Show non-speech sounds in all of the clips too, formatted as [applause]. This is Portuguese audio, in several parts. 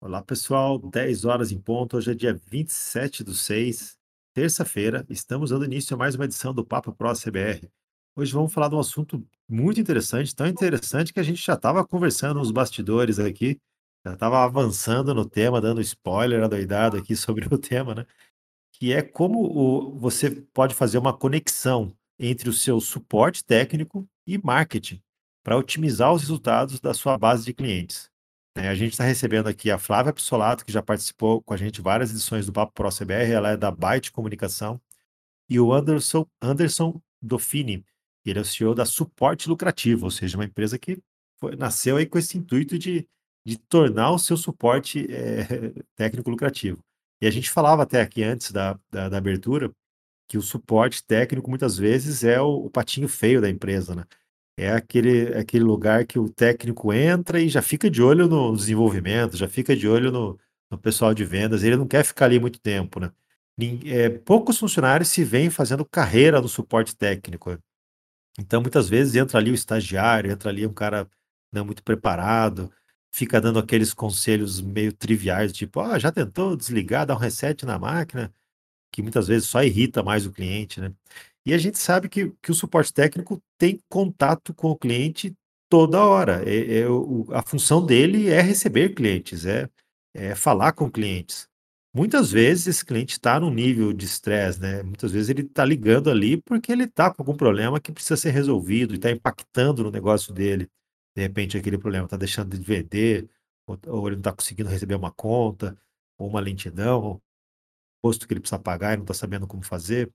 Olá, pessoal. 10 horas em ponto. Hoje é dia 27 do 6, terça-feira. Estamos dando início a mais uma edição do Papo Pro CBR. Hoje vamos falar de um assunto muito interessante, tão interessante que a gente já estava conversando nos bastidores aqui, já estava avançando no tema, dando spoiler adoidado aqui sobre o [laughs] tema, né? Que é como o- você pode fazer uma conexão entre o seu suporte técnico e marketing para otimizar os resultados da sua base de clientes. Né? a gente está recebendo aqui a Flávia Pissolato, que já participou com a gente várias edições do Papo Pro CBR, ela é da Byte Comunicação, e o Anderson, Anderson Dofini, ele é o CEO da Suporte Lucrativo, ou seja, uma empresa que foi- nasceu aí com esse intuito de, de tornar o seu suporte eh, [laughs] técnico lucrativo. E a gente falava até aqui antes da, da, da abertura que o suporte técnico muitas vezes é o, o patinho feio da empresa, né? É aquele, aquele lugar que o técnico entra e já fica de olho no desenvolvimento, já fica de olho no, no pessoal de vendas, ele não quer ficar ali muito tempo, né? É, poucos funcionários se veem fazendo carreira no suporte técnico. né? Então, muitas vezes entra ali o estagiário, entra ali um cara não muito preparado, fica dando aqueles conselhos meio triviais, tipo, ah, já tentou desligar, dar um reset na máquina? que muitas vezes só irrita mais o cliente, né? E a gente sabe que, que o suporte técnico tem contato com o cliente toda hora. É, é o- a função dele é receber clientes, é, é falar com clientes. Muitas vezes esse cliente está num nível de estresse, né? Muitas vezes ele está ligando ali porque ele está com algum problema que precisa ser resolvido e está impactando no negócio dele. De repente aquele problema está deixando de vender, ou, ou ele não está conseguindo receber uma conta, ou uma lentidão, imposto que ele precisa pagar e não está sabendo como fazer.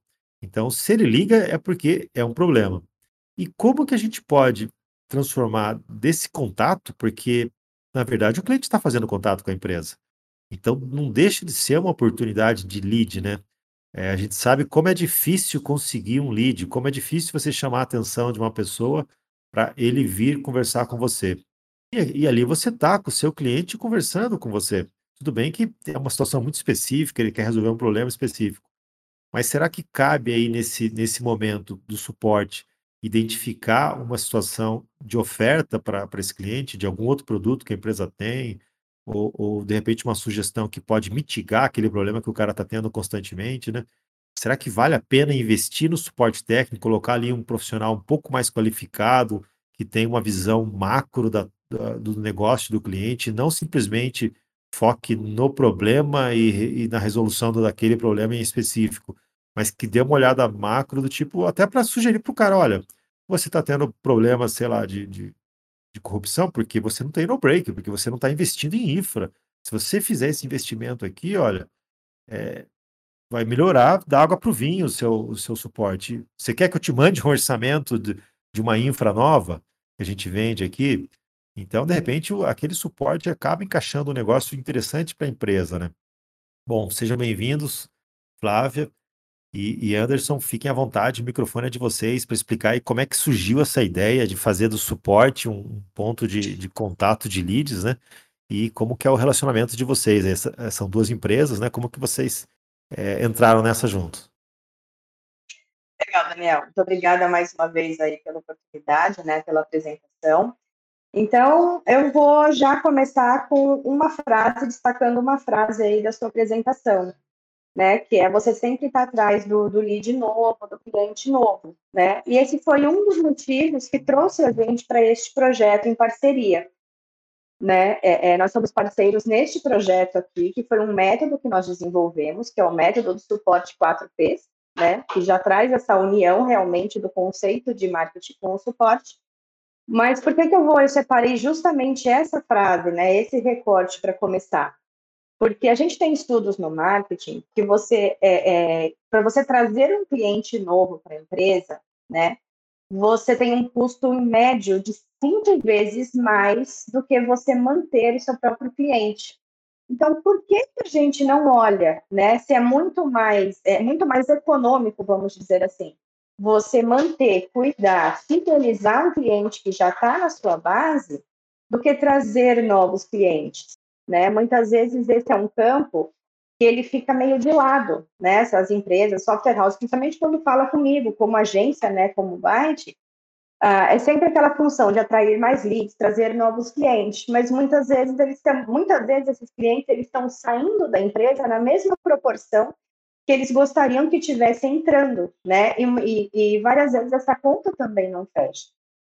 Então, se ele liga, é porque é um problema. E como que a gente pode transformar desse contato, porque, na verdade, o cliente está fazendo contato com a empresa. Então, não deixa de ser uma oportunidade de lead, né? Eh, a gente sabe como é difícil conseguir um lead, como é difícil você chamar a atenção de uma pessoa para ele vir conversar com você. E e ali você está com o seu cliente conversando com você. Tudo bem que é uma situação muito específica, ele quer resolver um problema específico. Mas será que cabe aí nesse nesse momento do suporte, identificar uma situação de oferta para esse cliente, de algum outro produto que a empresa tem, ou ou de repente uma sugestão que pode mitigar aquele problema que o cara está tendo constantemente, né? Será que vale a pena investir no suporte técnico, colocar ali um profissional um pouco mais qualificado, que tem uma visão macro da da do negócio do cliente, não simplesmente foque no problema e e na resolução daquele problema em específico, mas que dê uma olhada macro do tipo até para sugerir para o cara: "Olha, você está tendo problemas, sei lá, de de de corrupção, porque você não tem no break, porque você não está investindo em infra. Se você fizer esse investimento aqui, olha, eh, vai melhorar da água para o vinho o seu o seu suporte. Você quer que eu te mande um orçamento de de uma infra nova que a gente vende aqui?" Então, de repente, aquele suporte acaba encaixando um negócio interessante para a empresa, né. Bom, sejam bem-vindos, Flávia e e Anderson, fiquem à vontade, o microfone é de vocês para explicar como é que surgiu essa ideia de fazer do suporte um ponto de de contato de leads, né, e como que é o relacionamento de vocês. Essa eh, são 2 empresas, né, como que vocês, eh, entraram nessa juntos? Legal, Daniel. Muito obrigada mais uma vez aí pela oportunidade, né, pela apresentação. Então, eu vou já começar com uma frase, destacando uma frase aí da sua apresentação, né, que é você sempre está atrás do, do lead novo, do cliente novo, né? E esse foi um dos motivos que trouxe a gente para este projeto em parceria, né? É, é, nós somos parceiros neste projeto aqui, que foi um método que nós desenvolvemos, que é o método do suporte 4Ps, né? Que já traz essa união realmente do conceito de marketing com o suporte. Mas por que que eu vou eu separei justamente essa frase, né, esse recorte para começar? Porque a gente tem estudos no marketing que você, é, é, para você trazer um cliente novo para a empresa, né, você tem um custo médio de cinco vezes mais do que você manter o seu próprio cliente. Então, por que a gente não olha, né, se é muito mais, é muito mais econômico, vamos dizer assim, você manter, cuidar, fidelizar um cliente que já está na sua base, do que trazer novos clientes, né? Muitas vezes esse é um campo que ele fica meio de lado, né? Essas empresas, software house, principalmente quando fala comigo, como agência, né, como Byte, ah, é sempre aquela função de atrair mais leads, trazer novos clientes, mas muitas vezes eles têm, muitas vezes esses clientes eles estão saindo da empresa na mesma proporção que eles gostariam que tivesse entrando, né? E, e, e, várias vezes essa conta também não fecha.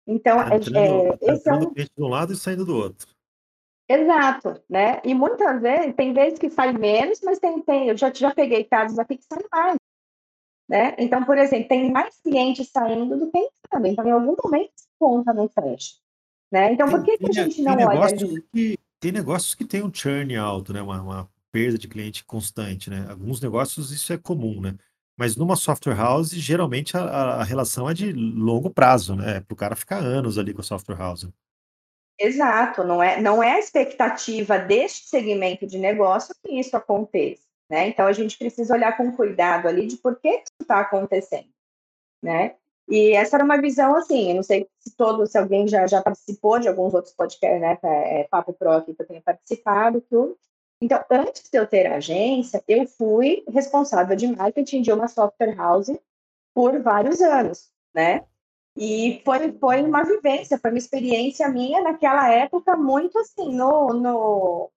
Então, tá entrando, é, tá esse é um... um lado e saindo do outro. Exato, né? E muitas vezes, tem vezes que sai menos, mas tem, tem eu já, já peguei casos aqui que saem mais. Né? Então, por exemplo, tem mais clientes saindo do que entrando. Então, em algum momento, essa conta não fecha. Né? Então, por que, que a gente não olha ali? Que, tem negócios que tem um churn alto, né? Uma, uma, perda de cliente constante, né? Alguns negócios isso é comum, né? Mas numa software house, geralmente a, a relação é de longo prazo, né? Para o cara ficar anos ali com a software house. Exato, não é, não é a expectativa deste segmento de negócio que isso aconteça. Né? Então, a gente precisa olhar com cuidado ali de por que isso está acontecendo, né? E essa era uma visão, assim, eu não sei se todo, se alguém já, já participou de alguns outros podcasts, né, é, Papo Pro aqui que eu tenho participado, tudo. Então, antes de eu ter agência, eu fui responsável de marketing de uma software house por vários anos, né? E foi, foi uma vivência, foi uma experiência minha naquela época muito assim, no, no,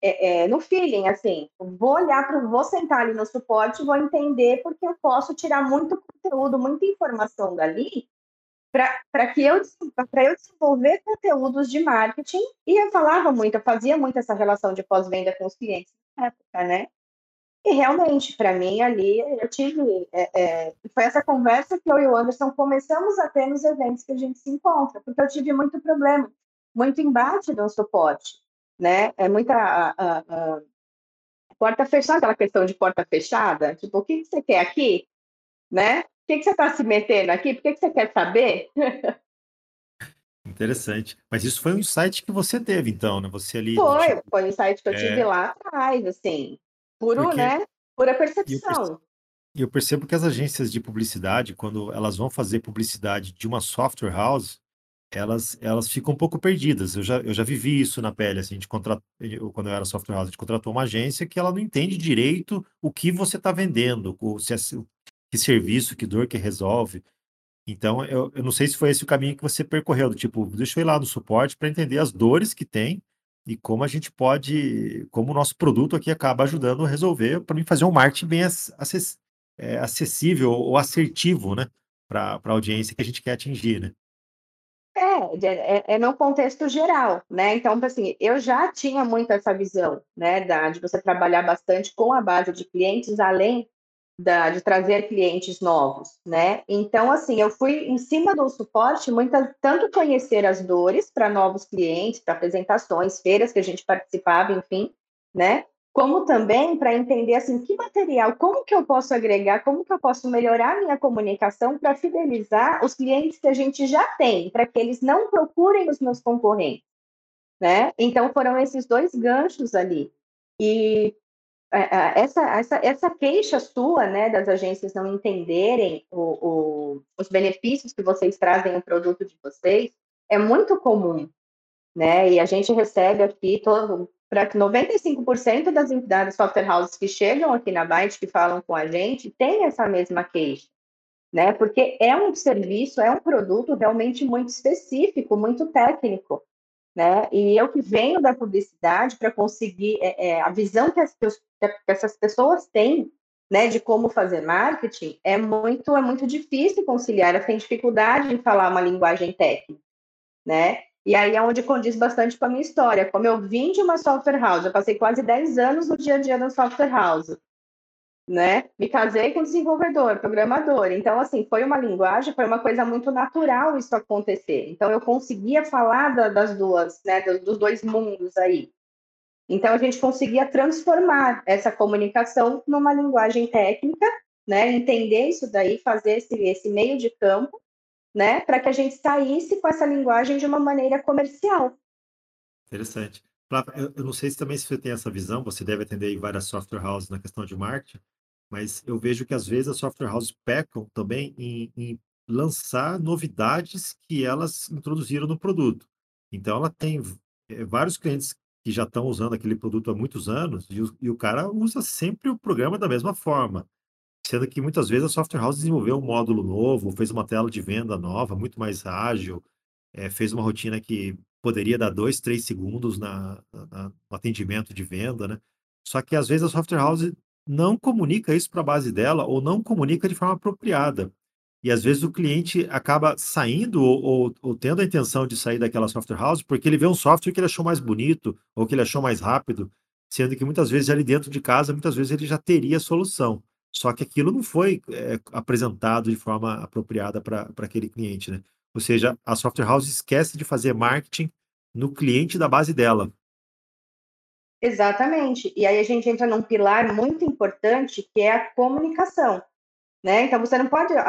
é, é, no feeling, assim, vou olhar para, vou sentar ali no suporte, vou entender porque eu posso tirar muito conteúdo, muita informação dali para que eu para eu desenvolver conteúdos de marketing e eu falava muito, eu fazia muito essa relação de pós-venda com os clientes na época, né? E realmente, para mim, ali, eu tive. É, é, foi essa conversa que eu e o Anderson começamos a ter nos eventos que a gente se encontra, porque eu tive muito problema, muito embate no suporte né? É muita a, a, a porta fechada, aquela questão de porta fechada, tipo, o que, que você quer aqui, né? O que, que você está se metendo aqui? Por que, que você quer saber? [laughs] Interessante. Mas isso foi um insight que você teve, então, né? Você ali. Foi, tipo, foi um insight que eu tive é... lá atrás, assim. Puro, Porque... né? Pura percepção. E eu percebo que as agências de publicidade, quando elas vão fazer publicidade de uma software house, elas, elas ficam um pouco perdidas. Eu já, eu já vivi isso na pele, assim, de contrat... eu, quando eu era software house, a gente contratou uma agência que ela não entende direito o que você está vendendo, o, se é, que serviço, que dor que resolve. Então, eu, eu não sei se foi esse o caminho que você percorreu, do tipo, deixa eu ir lá no suporte para entender as dores que tem e como a gente pode, como o nosso produto aqui acaba ajudando a resolver, para mim fazer um marketing bem acess, é, acessível ou assertivo, né, para a audiência que a gente quer atingir, né? É, é, é, no contexto geral, né? Então, assim, eu já tinha muito essa visão, né, da, de você trabalhar bastante com a base de clientes, além da, de trazer clientes novos, né? Então, assim, eu fui em cima do suporte, muita, tanto conhecer as dores para novos clientes, para apresentações, feiras que a gente participava, enfim, né? como também para entender assim que material, como que eu posso agregar, como que eu posso melhorar minha comunicação para fidelizar os clientes que a gente já tem, para que eles não procurem os meus concorrentes, né? Então foram esses dois ganchos ali. E essa, essa, essa queixa sua, né, das agências não entenderem o, o, os benefícios que vocês trazem no produto de vocês, é muito comum, né? E a gente recebe aqui todo, para 95% das entidades software houses que chegam aqui na Byte, que falam com a gente, tem essa mesma queixa, né? Porque é um serviço, é um produto realmente muito específico, muito técnico, né? E eu que venho da publicidade para conseguir é, é, a visão que, as, que, essas pessoas têm, né, de como fazer marketing, é muito é muito difícil conciliar. Elas têm dificuldade em falar uma linguagem técnica, né? E aí é onde condiz bastante com a minha história. Como eu vim de uma software house, eu passei quase 10 anos no dia a dia da software house. Né? Me casei com desenvolvedor, programador. Então, assim, foi uma linguagem, foi uma coisa muito natural isso acontecer. Então, eu conseguia falar da, das duas, né, dos, dos dois mundos aí. Então, a gente conseguia transformar essa comunicação numa linguagem técnica, né? Entender isso daí, fazer esse, esse meio de campo né, para que a gente saísse com essa linguagem de uma maneira comercial. Interessante. Eu não sei se também se você tem essa visão, você deve atender várias software houses na questão de marketing, mas eu vejo que às vezes as software houses pecam também em, em lançar novidades que elas introduziram no produto. Então ela tem é, vários clientes que já estão usando aquele produto há muitos anos e o, e o cara usa sempre o programa da mesma forma. sendo que muitas vezes a software house desenvolveu um módulo novo, fez uma tela de venda nova, muito mais ágil, é, fez uma rotina que poderia dar dois, três segundos na, na, no atendimento de venda, né? Só que às vezes a software house não comunica isso para a base dela ou não comunica de forma apropriada. E às vezes o cliente acaba saindo ou, ou, ou, tendo a intenção de sair daquela software house porque ele vê um software que ele achou mais bonito ou que ele achou mais rápido, sendo que muitas vezes ali dentro de casa, muitas vezes ele já teria a solução. Só que aquilo não foi é, apresentado de forma apropriada para aquele cliente, né? Ou seja, a software house esquece de fazer marketing no cliente da base dela. Exatamente. E aí a gente entra num pilar muito importante que é a comunicação. Né? Então você não pode. A,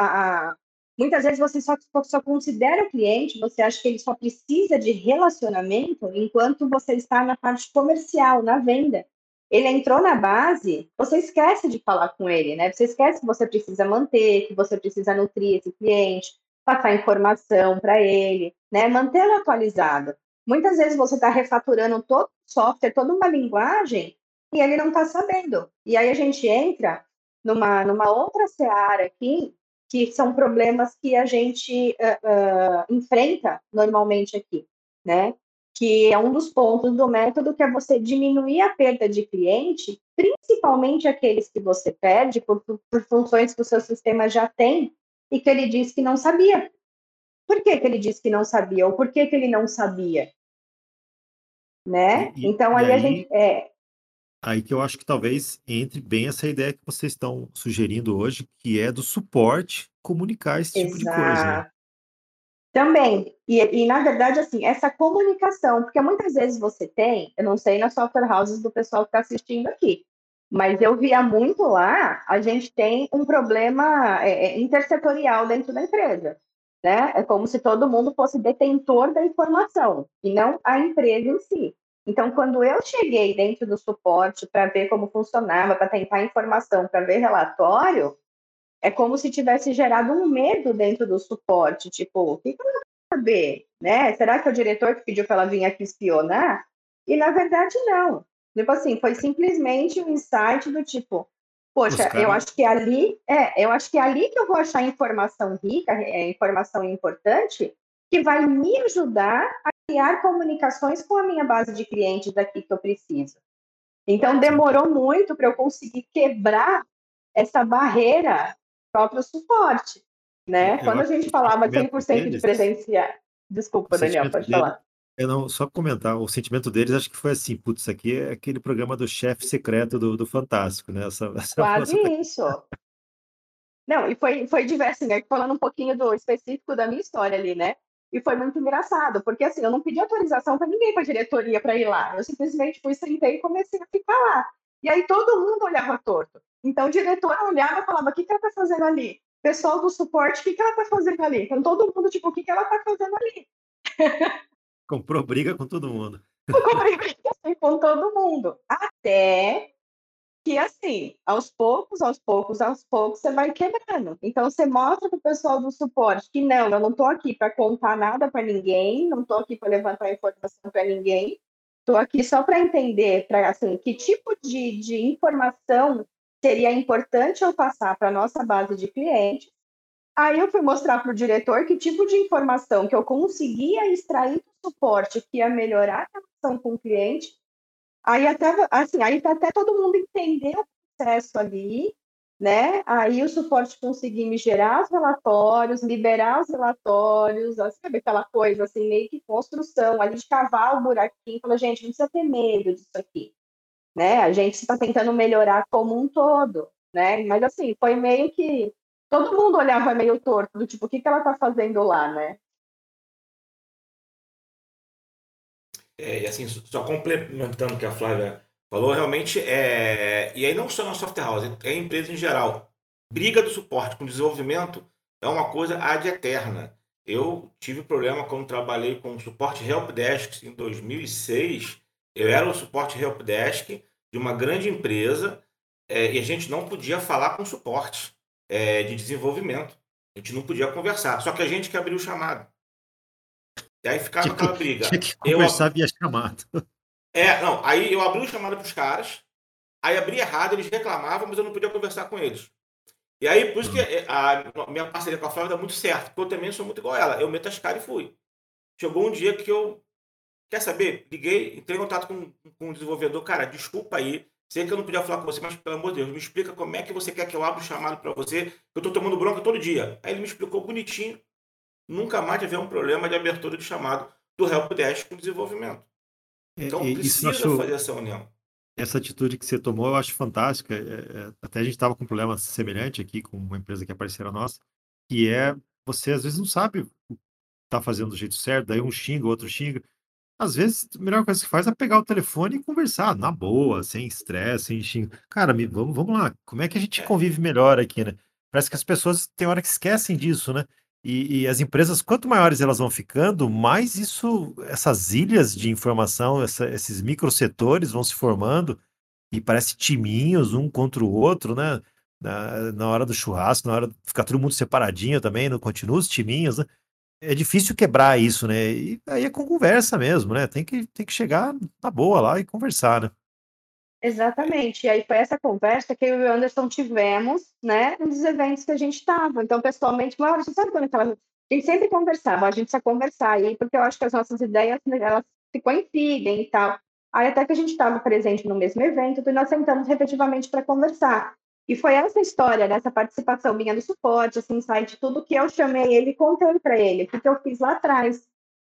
a, muitas vezes você só, só considera o cliente, você acha que ele só precisa de relacionamento enquanto você está na parte comercial, na venda. Ele entrou na base, você esquece de falar com ele, né? Você esquece que você precisa manter, que você precisa nutrir esse cliente, passar informação para ele, né? Mantê-lo atualizado. Muitas vezes você está refaturando todo o software, toda uma linguagem, e ele não está sabendo. E aí a gente entra numa, numa outra seara aqui, que são problemas que a gente uh, uh, enfrenta normalmente aqui, né? Que é um dos pontos do método, que é você diminuir a perda de cliente, principalmente aqueles que você perde por, por funções que o seu sistema já tem e que ele disse que não sabia. Por que, que ele disse que não sabia? Ou por que, que ele não sabia? Né? E, então, aí, aí, a gente. É, Aí que eu acho que talvez entre bem essa ideia que vocês estão sugerindo hoje, que é do suporte comunicar esse tipo Exato. de coisa. Né? Também. E, e, na verdade, assim, essa comunicação, porque muitas vezes você tem, eu não sei nas software houses do pessoal que está assistindo aqui, mas eu via muito lá, a gente tem um problema é, é, intersetorial dentro da empresa. Né? É como se todo mundo fosse detentor da informação, e não a empresa em si. Então, quando eu cheguei dentro do suporte para ver como funcionava, para tentar informação, para ver relatório, é como se tivesse gerado um medo dentro do suporte, tipo, o que, que ela vai saber? Né? Será que é o diretor que pediu para ela vir aqui espionar? E na verdade não. Tipo assim, foi simplesmente um insight do tipo, poxa, eu acho que ali, é, eu acho que é ali que eu vou achar informação rica, é, informação importante, que vai me ajudar a criar comunicações com a minha base de clientes daqui que eu preciso. Então, demorou muito para eu conseguir quebrar essa barreira próprio suporte, né? Eu Quando a gente falava 100% de presencial... Desculpa, Daniel, pode falar. Não, só comentar, o sentimento deles acho que foi assim, putz, isso aqui é aquele programa do chefe secreto do, do Fantástico, né? Essa, [laughs] essa Quase isso. Não, e foi, foi diverso, né? Falando um pouquinho do específico da minha história ali, né? E foi muito engraçado, porque assim, eu não pedi autorização para ninguém para a diretoria para ir lá. Eu simplesmente fui, sentei e comecei a ficar lá. E aí todo mundo olhava torto. Então, o diretor olhava e falava: o que, que ela está fazendo ali? Pessoal do suporte, o que, que ela está fazendo ali? Então, todo mundo, tipo, o que, que ela está fazendo ali? [laughs] Comprou briga com todo mundo. Comprei briga assim, com todo mundo. Até que assim, aos poucos, aos poucos, aos poucos, você vai quebrando. Então, você mostra para o pessoal do suporte que não, eu não estou aqui para contar nada para ninguém, não estou aqui para levantar informação para ninguém, estou aqui só para entender, para assim, que tipo de, de informação seria importante eu passar para a nossa base de clientes. Aí eu fui mostrar para o diretor que tipo de informação que eu conseguia extrair do suporte que ia melhorar a relação com o cliente Aí até, assim, aí até todo mundo entender o processo ali, né? Aí o suporte conseguir me gerar os relatórios, liberar os relatórios, sabe aquela coisa assim, meio que construção, ali de cavar o buraquinho, falar, gente, não precisa ter medo disso aqui, né? A gente está tentando melhorar como um todo, né? Mas assim, foi meio que todo mundo olhava meio torto, do tipo, o que, que ela está fazendo lá, né? É, e assim, só complementando o que a Flávia falou, realmente é. E aí não só na software house, é a empresa em geral. Briga do suporte com desenvolvimento é uma coisa ad eterna. Eu tive problema quando trabalhei com suporte helpdesk em 2006. Eu era o suporte helpdesk de uma grande empresa é, e a gente não podia falar com suporte é, de desenvolvimento. A gente não podia conversar. Só que a gente que abriu o chamado. E aí ficava tinha aquela briga. Tinha que conversar eu, via chamada. É, não. Aí eu abri o chamado para os caras, aí abri errado, eles reclamavam, mas eu não podia conversar com eles. E aí, por isso que uhum. a minha parceria com a Flávia dá muito certo, porque eu também sou muito igual a ela. Eu meto as caras e fui. Chegou um dia que eu, quer saber? Liguei, entrei em contato com, com o desenvolvedor. Cara, desculpa aí, sei que eu não podia falar com você, mas pelo amor de Deus, me explica como é que você quer que eu abra o chamado para você, que eu tô tomando bronca todo dia. Aí ele me explicou bonitinho. Nunca mais tive um problema de abertura de chamado do Helpdesk com desenvolvimento. Então, precisa fazer essa união essa atitude que você tomou eu acho fantástica. É, é, até a gente estava com um problema semelhante aqui com uma empresa que é parceira nossa, que é você às vezes não sabe está fazendo do jeito certo, daí um xinga, outro xinga. Às vezes, a melhor coisa que faz é pegar o telefone e conversar, na boa, sem estresse, sem xinga. Cara, me, vamos, vamos lá, como é que a gente é. convive melhor aqui, né? Parece que as pessoas tem hora que esquecem disso, né? E, e, as empresas, quanto maiores elas vão ficando, mais isso, essas ilhas de informação, essa, esses microsetores vão se formando e parece timinhos um contra o outro, né? Na, na hora do churrasco, na hora de ficar todo mundo separadinho também, não continua os timinhos, né? É difícil quebrar isso, né? E aí é com conversa mesmo, né? Tem que, tem que chegar na boa lá e conversar, né? Exatamente. E aí foi essa conversa que eu e o Anderson tivemos, né, nos eventos que a gente estava. Então, pessoalmente, a gente sabe quando aquela... A gente sempre conversava, a gente precisa conversar aí, porque eu acho que as nossas ideias, né, elas se coincidem e tal. Aí até que a gente estava presente no mesmo evento, e nós sentamos efetivamente para conversar. E foi essa história, dessa participação minha no suporte, assim, site, tudo que eu chamei ele e contei para ele, porque eu fiz lá atrás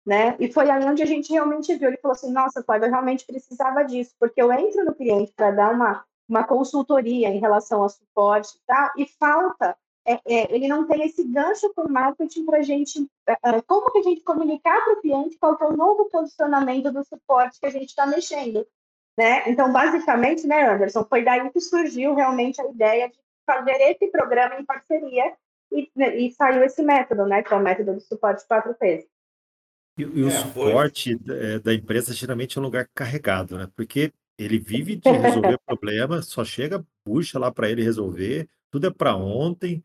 né? E foi onde a gente realmente viu. Ele falou assim: nossa, Flávia, eu realmente precisava disso, porque eu entro no cliente para dar uma, uma consultoria em relação ao suporte e tal, e falta. É, é, ele não tem esse gancho com o marketing para a gente. É, é, como que a gente comunicar para o cliente qual é o novo posicionamento do suporte que a gente está mexendo? Né? Então, basicamente, né, Anderson, foi daí que surgiu realmente a ideia de fazer esse programa em parceria e, e saiu esse método, né, que é o método do suporte 4Ps. E, e o é, suporte da, da empresa geralmente é um lugar carregado, né? Porque ele vive de resolver [laughs] problema, só chega, puxa lá para ele resolver, tudo é para ontem,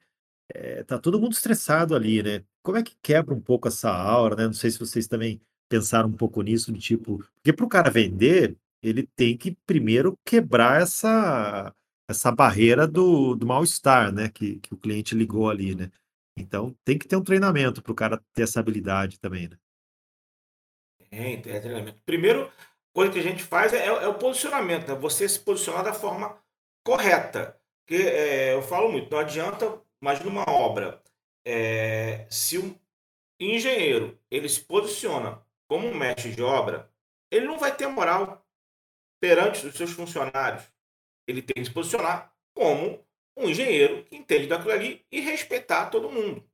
é, tá todo mundo estressado ali, né? Como é que quebra um pouco essa aura, né? Não sei se vocês também pensaram um pouco nisso, de tipo, porque para o cara vender, ele tem que primeiro quebrar essa essa barreira do, do mal-estar, né? Que, que o cliente ligou ali, né? Então tem que ter um treinamento para o cara ter essa habilidade também, né? Tem, tem treinamento. Primeiro, coisa que a gente faz é, é o posicionamento, né? Você se posicionar da forma correta. Porque é, eu falo muito, não adianta, imagina uma obra. É, se um engenheiro ele se posiciona como um mestre de obra, ele não vai ter moral perante os seus funcionários. Ele tem que se posicionar como um engenheiro que entende daquilo ali e respeitar todo mundo.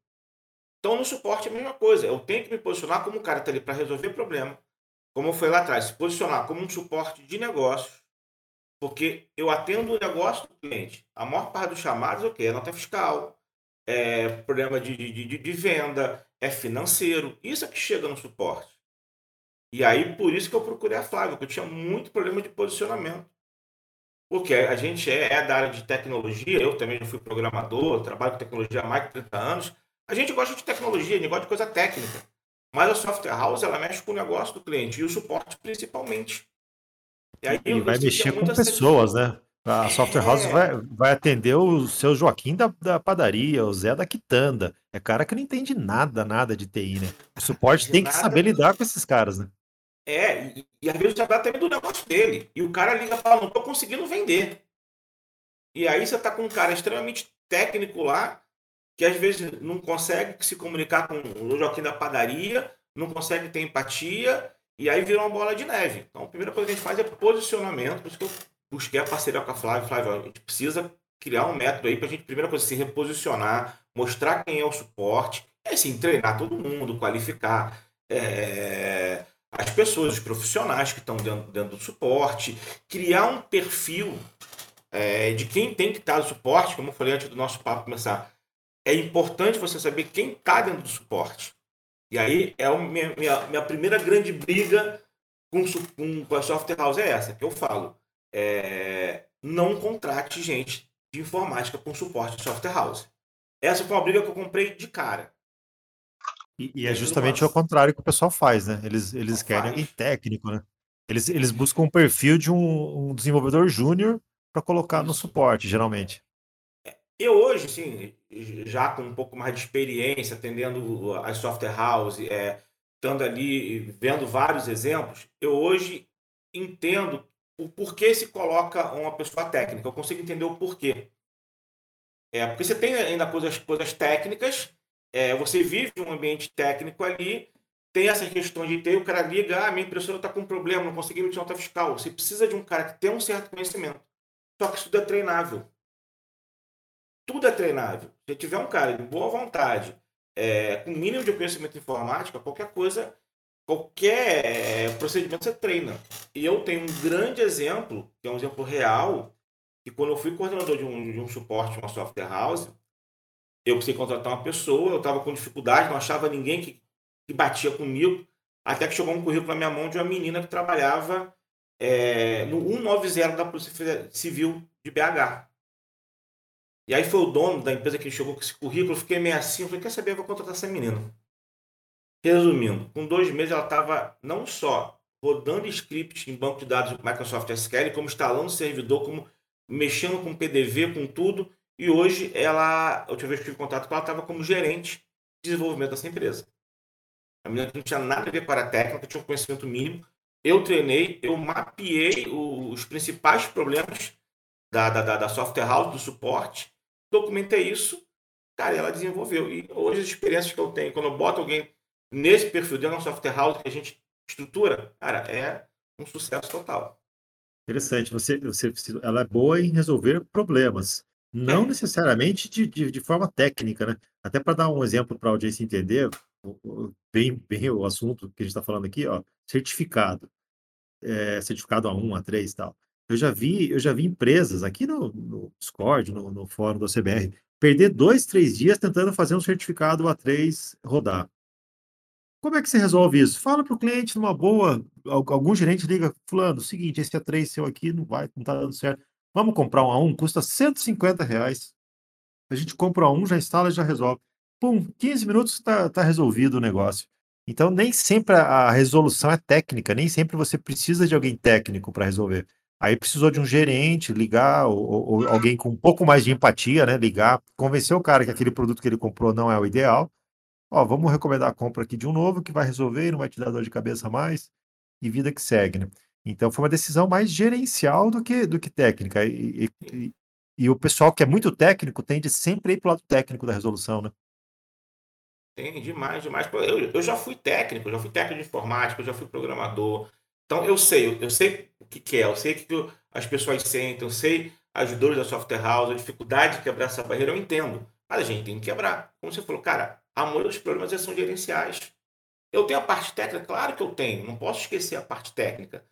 Então, no suporte é a mesma coisa. Eu tenho que me posicionar como um cara está ali para resolver problema, como foi lá atrás, se posicionar como um suporte de negócios, porque eu atendo o negócio do cliente. A maior parte dos chamados é o quê? É nota fiscal, é problema de, de, de, de venda, é financeiro. Isso é que chega no suporte. E aí, por isso que eu procurei a Flávia, porque eu tinha muito problema de posicionamento. Porque a gente é, é da área de tecnologia, eu também já fui programador, trabalho com tecnologia há mais de 30 anos, a gente gosta de tecnologia, a gente gosta de coisa técnica. Mas a software house, ela mexe com o negócio do cliente e o suporte principalmente. E, aí, e vai mexer com pessoas, né? A software house é. vai, vai atender o seu Joaquim da, da padaria, o Zé da quitanda. É cara que não entende nada, nada de TI, né? O suporte tem que saber lidar com esses caras, né? É, e, e às vezes também do negócio dele. E o cara liga e fala, não tô conseguindo vender. E aí você tá com um cara extremamente técnico lá, que às vezes não consegue se comunicar com o Joaquim da padaria, não consegue ter empatia, e aí vira uma bola de neve. Então, a primeira coisa que a gente faz é posicionamento, por isso que eu busquei a parceria com a Flávia. Flávia, a gente precisa criar um método aí para a gente, primeira coisa, se reposicionar, mostrar quem é o suporte, é assim, treinar todo mundo, qualificar é, as pessoas, os profissionais que estão dentro, dentro do suporte, criar um perfil é, de quem tem que estar no suporte, como eu falei antes do nosso papo começar, é importante você saber quem está dentro do suporte. E aí é a minha, minha, minha primeira grande briga com, com, com, a software house é essa, que eu falo. É, não contrate gente de informática com suporte de software house. Essa foi uma briga que eu comprei de cara. E, e é justamente o contrário que o pessoal faz, né? Eles, eles querem alguém técnico, né? Eles, eles buscam um perfil de um, um desenvolvedor júnior para colocar no suporte, geralmente. Eu hoje, sim, já com um pouco mais de experiência, atendendo as software house, é, estando ali, vendo vários exemplos, eu hoje entendo o porquê se coloca uma pessoa técnica. Eu consigo entender o porquê. É, porque você tem ainda coisas, coisas técnicas, é, você vive um ambiente técnico ali, tem essas questões de ter, o cara liga, ah, minha impressora está com um problema, não consegui emitir nota fiscal. Você precisa de um cara que tem um certo conhecimento. Só que isso tudo é treinável. Tudo é treinável. Se tiver um cara de boa vontade, é, com mínimo de conhecimento informático, qualquer coisa, qualquer é, procedimento você treina. E eu tenho um grande exemplo, que é um exemplo real, que quando eu fui coordenador de um, de um suporte, uma software house, eu precisei contratar uma pessoa, eu estava com dificuldade, não achava ninguém que, que batia comigo, até que chegou um currículo na minha mão de uma menina que trabalhava é, no 190 da Polícia Civil de BH. E aí foi o dono da empresa que chegou com esse currículo, fiquei meio assim, eu falei, quer saber, eu vou contratar essa menina. Resumindo, com dois meses ela estava não só rodando scripts em banco de dados do Microsoft SQL, como instalando servidor, como mexendo com PDV, com tudo. E hoje ela, a última vez que tive contato com ela, estava como gerente de desenvolvimento dessa empresa. A menina não tinha nada a ver com a técnica, tinha um conhecimento mínimo. Eu treinei, eu mapeei os principais problemas da, da, da software house, do suporte, documentei isso, cara, ela desenvolveu. E hoje as experiências que eu tenho, quando eu boto alguém nesse perfil dentro da software house que a gente estrutura, cara, é um sucesso total. Interessante. Você, você, ela é boa em resolver problemas, não é. necessariamente de, de, de, forma técnica, né? Até para dar um exemplo para a audiência entender, bem, bem o assunto que a gente está falando aqui, ó, certificado, é, certificado A1, A3 e tal. Eu já vi, eu já vi empresas aqui no, no Discord, no, no fórum do CBR, perder dois, três dias tentando fazer um certificado A3 rodar. Como é que você resolve isso? Fala para o cliente numa boa, algum gerente liga, fulano, seguinte, esse A3 seu aqui não vai, não está dando certo. Vamos comprar um A1, custa 150 reais. A gente compra um, já instala e já resolve. Pum, 15 minutos está tá resolvido o negócio. Então, nem sempre a resolução é técnica, nem sempre você precisa de alguém técnico para resolver. Aí precisou de um gerente ligar, ou, ou, alguém com um pouco mais de empatia, né? Ligar, convencer o cara que aquele produto que ele comprou não é o ideal. Ó, vamos recomendar a compra aqui de um novo que vai resolver, não vai te dar dor de cabeça mais, e vida que segue, né? Então foi uma decisão mais gerencial do que, do que técnica. E, e, e o pessoal que é muito técnico tende sempre a ir para o lado técnico da resolução, né? Tem demais, demais. Eu, eu já fui técnico, já fui técnico de informática, já fui programador, então eu sei, eu sei o que, que é, eu sei o que, que as pessoas sentem, eu sei as dores da software house, a dificuldade de quebrar essa barreira, eu entendo. Mas a gente tem que quebrar. Como você falou, cara, a maioria dos problemas são gerenciais. Eu tenho a parte técnica, claro que eu tenho, não posso esquecer a parte técnica.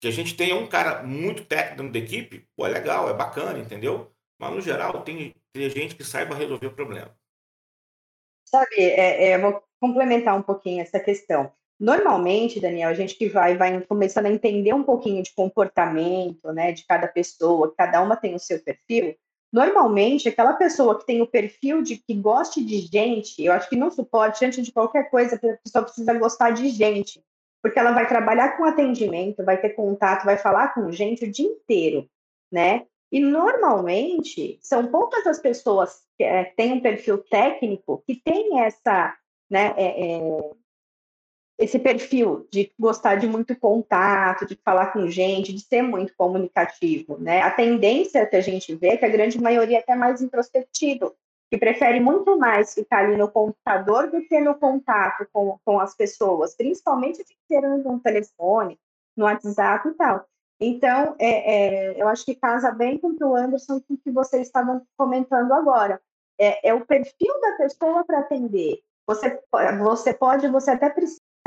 Que a gente tenha um cara muito técnico dentro da equipe, pô, é legal, é bacana, entendeu? Mas no geral tem, tem gente que saiba resolver o problema. Sabe, é, é, vou complementar um pouquinho essa questão. Normalmente, Daniel, a gente que vai, vai começando a entender um pouquinho de comportamento, né, de cada pessoa, cada uma tem o seu perfil. Normalmente, aquela pessoa que tem o perfil de que goste de gente, eu acho que no suporte, antes de qualquer coisa, a pessoa precisa gostar de gente, porque ela vai trabalhar com atendimento, vai ter contato, vai falar com gente o dia inteiro, né? E normalmente são poucas as pessoas que é, têm um perfil técnico que tem essa, né, é, é, esse perfil de gostar de muito contato, de falar com gente, de ser muito comunicativo, né? A tendência que a gente vê é que a grande maioria é até mais introspectivo, que prefere muito mais ficar ali no computador do que no contato com, com as pessoas, principalmente ter no telefone, no WhatsApp e tal. Então, é, é, eu acho que casa bem com o Anderson com o que vocês estavam comentando agora. É, é o perfil da pessoa para atender. Você, você pode, você até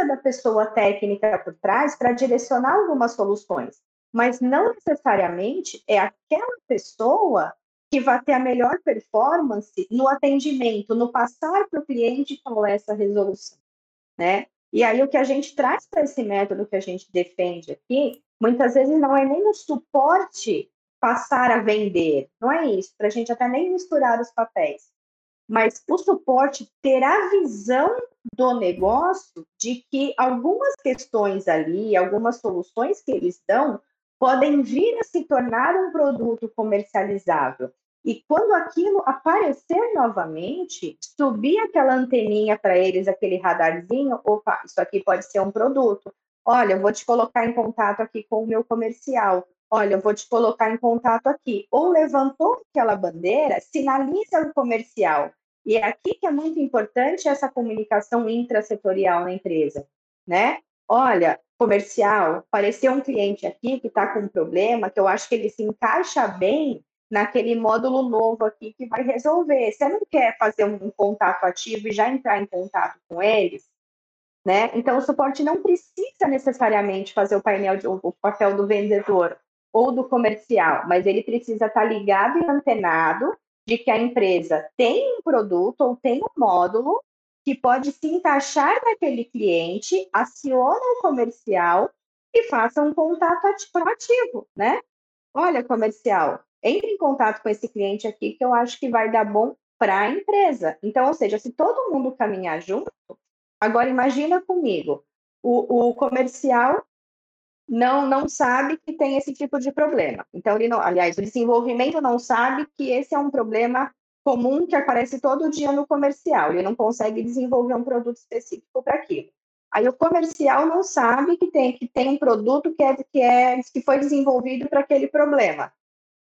da pessoa técnica por trás para direcionar algumas soluções, mas não necessariamente é aquela pessoa que vai ter a melhor performance no atendimento, no passar para o cliente qual é essa resolução, né? E aí o que a gente traz para esse método que a gente defende aqui, muitas vezes não é nem o suporte passar a vender, não é isso, para a gente até nem misturar os papéis, mas o suporte ter a visão do negócio de que algumas questões ali, algumas soluções que eles dão, podem vir a se tornar um produto comercializável. E quando aquilo aparecer novamente, subir aquela anteninha para eles, aquele radarzinho, opa, isso aqui pode ser um produto. Olha, eu vou te colocar em contato aqui com o meu comercial. Olha, eu vou te colocar em contato aqui. Ou levantou aquela bandeira, sinaliza o comercial. E é aqui que é muito importante essa comunicação intrasetorial na empresa, né? Olha, comercial, apareceu um cliente aqui que está com um problema, que eu acho que ele se encaixa bem naquele módulo novo aqui que vai resolver. Você não quer fazer um contato ativo e já entrar em contato com eles? Né? Então, o suporte não precisa necessariamente fazer o painel, de, o papel do vendedor ou do comercial, mas ele precisa estar ligado e antenado de que a empresa tem um produto ou tem um módulo que pode se encaixar naquele cliente, aciona o comercial e faça um contato ativo, né? Olha, comercial, entre em contato com esse cliente aqui que eu acho que vai dar bom para a empresa. Então, ou seja, se todo mundo caminhar junto, agora imagina comigo, o, o comercial não não sabe que tem esse tipo de problema. Então, ele não, aliás, o desenvolvimento não sabe que esse é um problema comum que aparece todo dia no comercial. Ele não consegue desenvolver um produto específico para aquilo. Aí o comercial não sabe que tem que tem um produto que é que é que foi desenvolvido para aquele problema.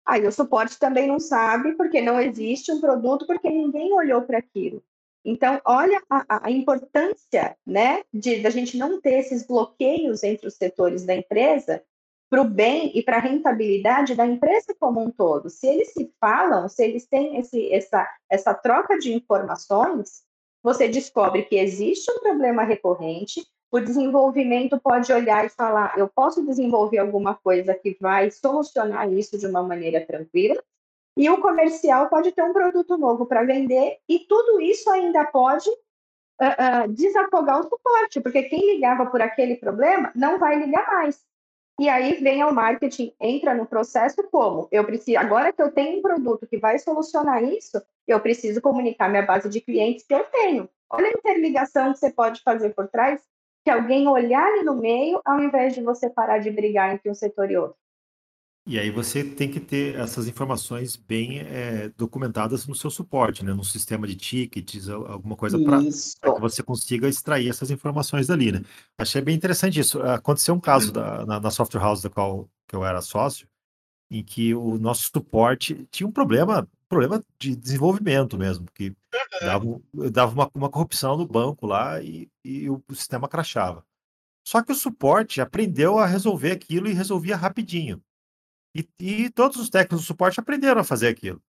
Aí o suporte também não sabe, porque não existe um produto, porque ninguém olhou para aquilo. Então, olha a, a importância né, de a gente não ter esses bloqueios entre os setores da empresa para o bem e para a rentabilidade da empresa como um todo. Se eles se falam, se eles têm esse, essa, essa troca de informações, você descobre que existe um problema recorrente, o desenvolvimento pode olhar e falar: eu posso desenvolver alguma coisa que vai solucionar isso de uma maneira tranquila. E o comercial pode ter um produto novo para vender, e tudo isso ainda pode uh, uh, desafogar o suporte, porque quem ligava por aquele problema não vai ligar mais. E aí vem ao marketing, entra no processo como? Eu preciso, agora que eu tenho um produto que vai solucionar isso, eu preciso comunicar minha base de clientes que eu tenho. Olha a interligação que você pode fazer por trás que alguém olhar ali no meio, ao invés de você parar de brigar entre um setor e outro. E aí você tem que ter essas informações bem é, documentadas no seu suporte, né? No sistema de tickets, alguma coisa para que você consiga extrair essas informações dali, né? Achei bem interessante isso. Aconteceu um caso da, na, na software house da qual que eu era sócio, em que o nosso suporte tinha um problema, problema de desenvolvimento mesmo, que dava, dava uma, uma corrupção no banco lá e, e o, o sistema crachava. Só que o suporte aprendeu a resolver aquilo e resolvia rapidinho. E, e todos os técnicos do suporte aprenderam a fazer aquilo.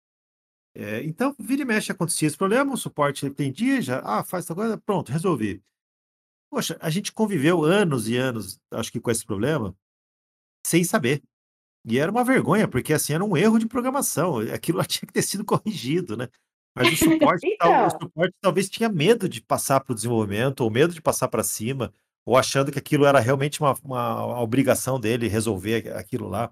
É, então, vira e mexe acontecia esse problema, o suporte entendia, já, ah, faz essa coisa, pronto, resolvi. Poxa, a gente conviveu anos e anos, acho que com esse problema, sem saber. E era uma vergonha, porque assim, era um erro de programação. [laughs] Aquilo tinha que ter sido corrigido, né? Mas o suporte, [laughs] tal, o então. suporte talvez tinha medo de passar para o desenvolvimento, ou medo de passar para cima, ou achando que aquilo era realmente uma, uma obrigação dele resolver aquilo lá.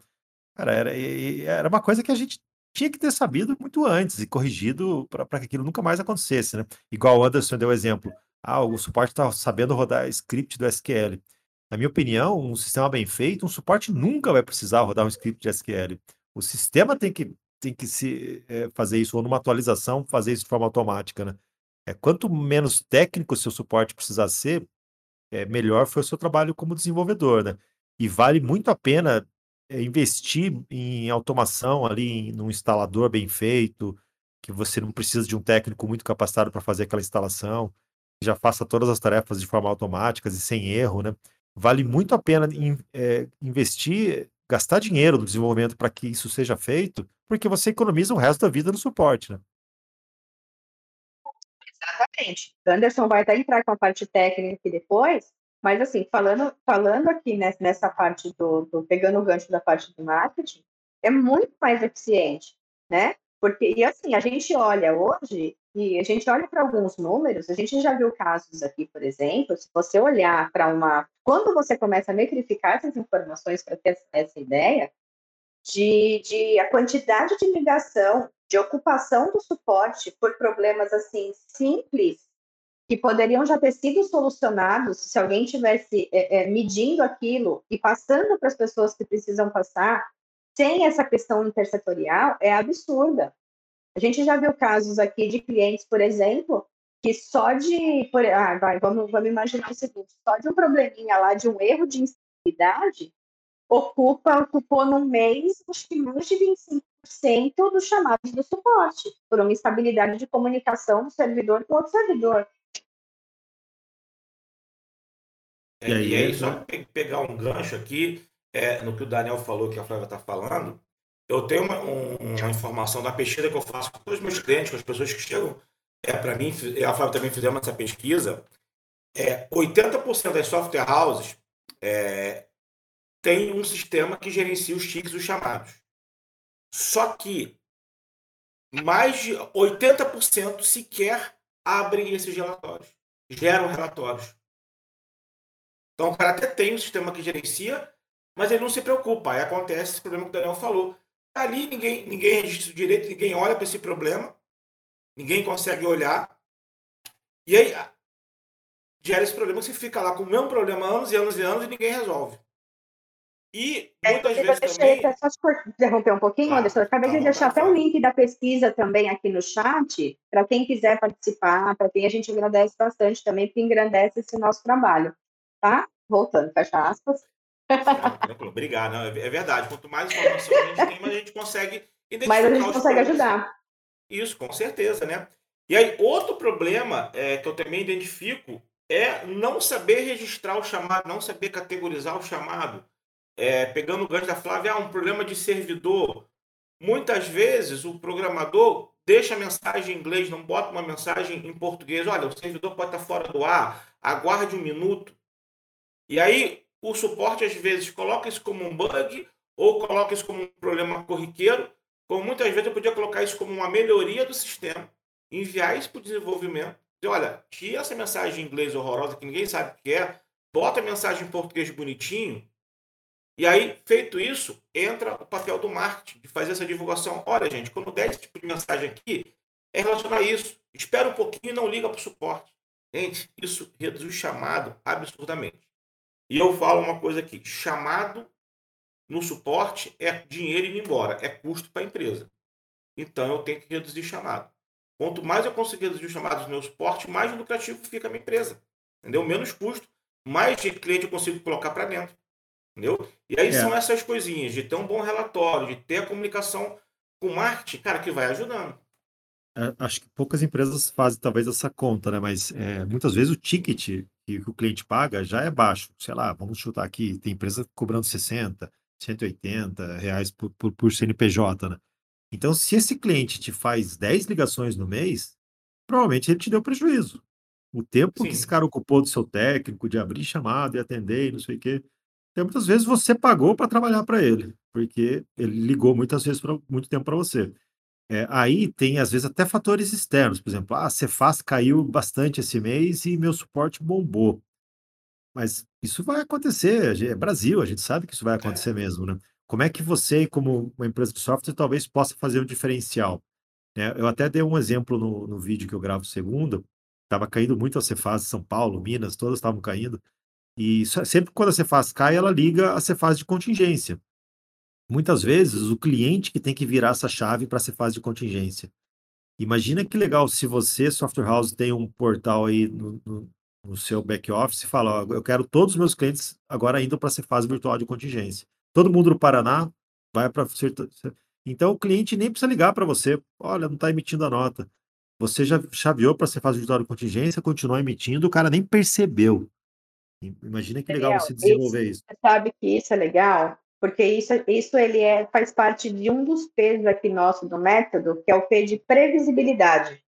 Cara, era, era uma coisa que a gente tinha que ter sabido muito antes e corrigido para que aquilo nunca mais acontecesse, né? Igual o Anderson deu exemplo. Ah, o suporte está sabendo rodar script do SQL. Na minha opinião, um sistema bem feito, um suporte nunca vai precisar rodar um script de SQL. O sistema tem que, tem que se, é, fazer isso, ou numa atualização, fazer isso de forma automática, né? É, quanto menos técnico o seu suporte precisar ser, é, melhor foi o seu trabalho como desenvolvedor, né? E vale muito a pena investir em automação ali, num instalador bem feito, que você não precisa de um técnico muito capacitado para fazer aquela instalação, já faça todas as tarefas de forma automática e sem erro, né? vale muito a pena in, é, investir, gastar dinheiro no desenvolvimento para que isso seja feito, porque você economiza o resto da vida no suporte, né? Exatamente. Anderson vai até entrar com a parte técnica depois, mas assim, falando, falando aqui nessa parte do, do, pegando o gancho da parte do marketing, é muito mais eficiente, né? Porque, e assim, a gente olha hoje, e a gente olha para alguns números, a gente já viu casos aqui, por exemplo, se você olhar para uma. Quando você começa a metrificar essas informações para ter essa ideia, de, de a quantidade de ligação, de ocupação do suporte por problemas assim simples, que poderiam já ter sido solucionados se alguém tivesse é, é, medindo aquilo e passando para as pessoas que precisam passar, sem essa questão intersetorial, é absurda. A gente já viu casos aqui de clientes, por exemplo, que só de. Por, ah, vai, vamos, vamos imaginar o seguinte: só de um probleminha lá, de um erro de instabilidade, ocupa, ocupou num mês, acho que mais de 25% dos chamados do suporte, por uma instabilidade de comunicação do servidor com outro servidor. É, e aí, só pegar um gancho aqui, é, no que o Daniel falou, que a Flávia está falando, eu tenho uma, um, uma, informação da pesquisa que eu faço com os meus clientes, com as pessoas que chegam é, para mim, e a Flávia também fizemos essa pesquisa, é, 80% das software houses é, tem um sistema que gerencia os tickets, os chamados. Só que mais de 80% sequer abrem esses relatórios, geram relatórios. Então o cara até tem um sistema que gerencia, mas ele não se preocupa. Aí acontece esse problema que o Daniel falou. Ali ninguém, ninguém registra direito, ninguém olha para esse problema, ninguém consegue olhar. E aí gera esse problema que você fica lá com o mesmo problema anos e anos e anos e ninguém resolve. E é, muitas é, vezes deixei, também... Só te interromper um pouquinho, ah, Anderson. Acabei tá de deixar até o link da pesquisa também aqui no chat, para quem quiser participar, para quem a gente agradece bastante também, porque engrandece esse nosso trabalho. Tá? Voltando, fecha aspas. Obrigado. Não, é verdade. Quanto mais informação a gente tem, mais a gente consegue identificar. [laughs] Mais a gente consegue ajudar. Isso, com certeza, né? E aí, outro problema é, que eu também identifico é não saber registrar o chamado, não saber categorizar o chamado é, pegando o gancho da Flávia, ah, um problema de servidor. Muitas vezes o programador deixa a mensagem em inglês, não bota uma mensagem em português. Olha, o servidor pode estar fora do ar, aguarde um minuto. E aí o suporte às vezes coloca isso como um bug ou coloca isso como um problema corriqueiro, como muitas vezes eu podia colocar isso como uma melhoria do sistema, enviar isso para o desenvolvimento. Olha, tira essa mensagem em inglês horrorosa que ninguém sabe o que é, bota a mensagem em português bonitinho e aí, feito isso, entra o papel do marketing, de fazer essa divulgação. Olha, gente, quando der esse tipo de mensagem aqui, é relacionar isso. Espera um pouquinho e não liga para o suporte. Gente, isso reduz o chamado absurdamente. E eu falo uma coisa aqui: chamado no suporte é dinheiro indo embora, é custo para a empresa. Então eu tenho que reduzir chamado. Quanto mais eu conseguir reduzir os chamados no meu suporte, mais lucrativo fica a minha empresa. Entendeu? Menos custo, mais cliente eu consigo colocar para dentro. Entendeu? E aí é. são essas coisinhas, de ter um bom relatório, de ter a comunicação com o marketing, cara, que vai ajudando. Acho que poucas empresas fazem talvez essa conta, né? Mas é, muitas vezes o ticket que, o cliente paga já é baixo. Sei lá, vamos chutar aqui, tem empresa cobrando 60, 180 reais por, por, por CNPJ, né? Então, se esse cliente te faz 10 ligações no mês, provavelmente ele te deu prejuízo. O tempo Sim. que esse cara ocupou do seu técnico de abrir chamada e atender e não sei o quê. Então, muitas vezes você pagou para trabalhar para ele, porque ele ligou muitas vezes por muito tempo para você. É, aí tem, às vezes, até fatores externos. Por exemplo, ah, a Cefaz caiu bastante esse mês e meu suporte bombou. Mas isso vai acontecer, é Brasil, a gente sabe que isso vai acontecer é. mesmo, né? Como é que você, como uma empresa de software, talvez possa fazer um diferencial? É, eu até dei um exemplo no, no vídeo que eu gravo segunda, estava caindo muito a Cefaz São Paulo, Minas, todas estavam caindo. E sempre quando a Cefaz cai, ela liga a Cefaz de contingência. Muitas vezes, o cliente que tem que virar essa chave para a Cefaz de contingência. Imagina que legal se você, software house, tem um portal aí no, no, no seu back-office e fala, ó, eu quero todos os meus clientes agora indo para a Cefaz virtual de contingência. Todo mundo no Paraná vai para... Então, o cliente nem precisa ligar para você. Olha, não está emitindo a nota. Você já chaveou para a Cefaz virtual de contingência, continuou emitindo, o cara nem percebeu. Imagina que legal você desenvolver isso. Você sabe que isso é legal, porque isso, isso ele é, faz parte de um dos P's aqui nosso do método, que é o P de previsibilidade.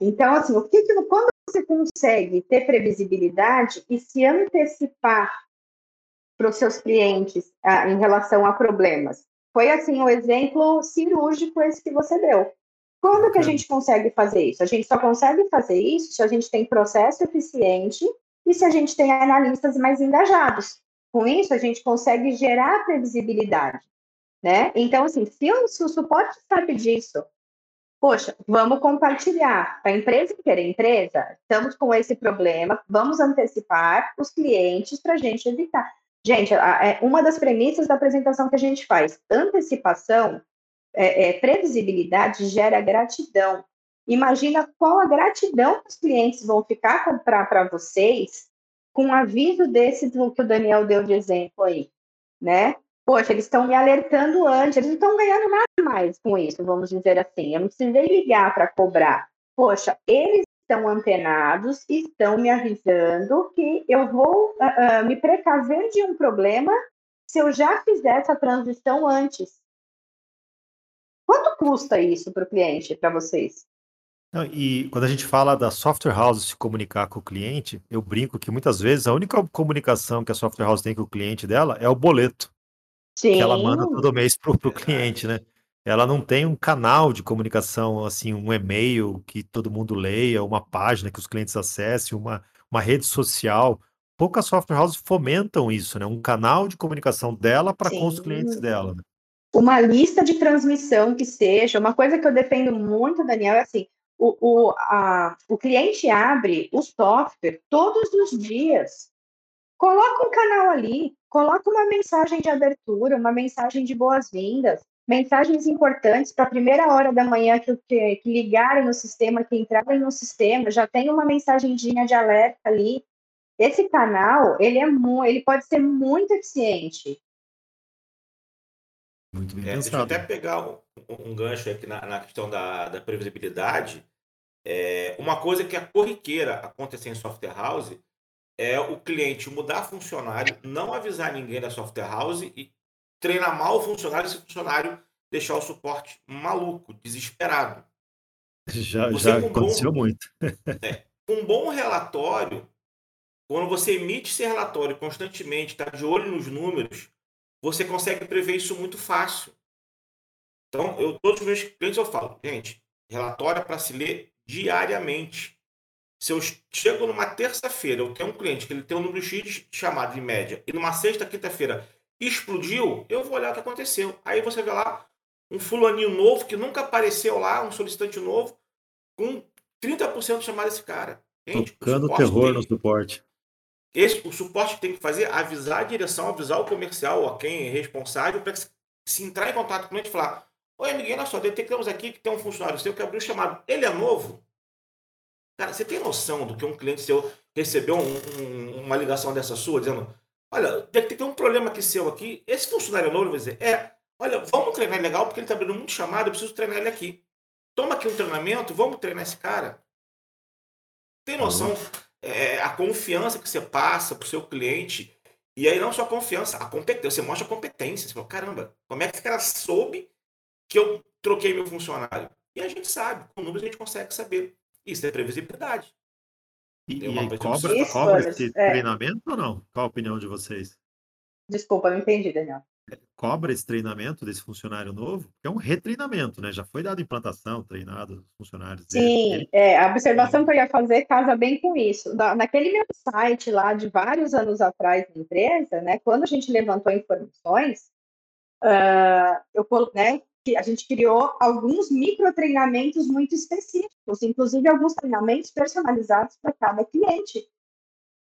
Então, assim, o que, quando você consegue ter previsibilidade e se antecipar para os seus clientes ah, em relação a problemas? Foi assim o exemplo cirúrgico esse que você deu. Quando que a gente consegue fazer isso? A gente só consegue fazer isso se a gente tem processo eficiente e se a gente tem analistas mais engajados. Com isso, a gente consegue gerar previsibilidade, né? Então, assim, se o, se o suporte sabe disso, poxa, vamos compartilhar. A empresa inteira, empresa, estamos com esse problema, vamos antecipar os clientes para a gente evitar. Gente, é uma das premissas da apresentação que a gente faz, antecipação, é, é, previsibilidade gera gratidão. Imagina qual a gratidão que os clientes vão ficar para vocês com um aviso desse que o Daniel deu de exemplo aí, né? Poxa, eles estão me alertando antes, eles não estão ganhando nada mais com isso, vamos dizer assim. Eu não precisei ligar para cobrar. Poxa, eles estão antenados e estão me avisando que eu vou uh, uh, me precaver de um problema se eu já fizer essa transição antes. Quanto custa isso para o cliente, para vocês? Não, e quando a gente fala da software house se comunicar com o cliente, eu brinco que muitas vezes a única comunicação que a software house tem com o cliente dela é o boleto que ela manda Sim, todo mês pro, pro cliente, né? Ela não tem um canal de comunicação, assim, um e-mail que todo mundo leia, uma página que os clientes acessem, uma, uma rede social. Poucas software houses fomentam isso, né? Um canal de comunicação dela para com os clientes sim. dela, né? Uma lista de transmissão que seja. Uma coisa que eu defendo muito, Daniel, é assim: o, o, a, o cliente abre o software todos os dias. Coloca um canal ali, coloca uma mensagem de abertura, uma mensagem de boas-vindas, mensagens importantes para a primeira hora da manhã que, que, que ligarem no sistema, que entrarem no sistema, já tem uma mensagenzinha de alerta ali. Esse canal, ele é ele pode ser muito eficiente. Muito bem É, deixa eu pensado. até pegar um, um gancho aqui na, na questão da, da previsibilidade. É, uma coisa que é corriqueira acontecer em software house é o cliente mudar funcionário, não avisar ninguém da software house e treinar mal o funcionário, esse funcionário deixar o suporte maluco, desesperado. Já, Você já um aconteceu bom, muito. [laughs] com um bom relatório, quando você emite esse relatório constantemente, está de olho nos números, você consegue prever isso muito fácil. Então, eu, todos os meus clientes eu falo, gente, relatório é para se ler diariamente. Se eu chego numa terça-feira, eu tenho um cliente que ele tem um número X de chamado em média, e numa sexta, quinta-feira explodiu, eu vou olhar o que aconteceu. Aí você vê lá um fulaninho novo que nunca apareceu lá, um solicitante novo, com 30% de chamada desse cara. Gente, Tocando terror no tem, suporte. Esse, o suporte que tem que fazer é avisar a direção, avisar o comercial, ou quem é responsável, para se, se entrar em contato com o cliente e falar: Oi, amiguinho, olha só, detectamos aqui que tem um funcionário seu que abriu o chamado. Ele é novo? Cara, você tem noção do que um cliente seu recebeu um- um- uma ligação dessa sua dizendo: Olha, deve ter um problema aqui seu aqui. Esse funcionário é novo, vai dizer: É, olha, vamos treinar legal porque ele está abrindo muito chamado, eu preciso treinar ele aqui. Toma aqui um treinamento, vamos treinar esse cara. Tem noção é, a confiança que você passa para o seu cliente. E aí não só a confiança, a competência. Você mostra a competência. Você fala, caramba, como é que esse cara soube que eu troquei meu funcionário? E a gente sabe, com números a gente consegue saber. Isso é previsibilidade. E, e aí, cobra, cobra esse é. treinamento ou não? Qual a opinião de vocês? Desculpa, não entendi, Daniel. Cobra esse treinamento desse funcionário novo? É um retreinamento, né? Já foi dado implantação, treinado os funcionários dele. Sim, Ele é, a observação que eu ia fazer casa bem com isso. Na- naquele meu site lá de vários anos atrás na empresa, né, quando a gente levantou informações, ah, eu, colo- né, que a gente criou alguns microtreinamentos muito específicos, inclusive alguns treinamentos personalizados para cada cliente.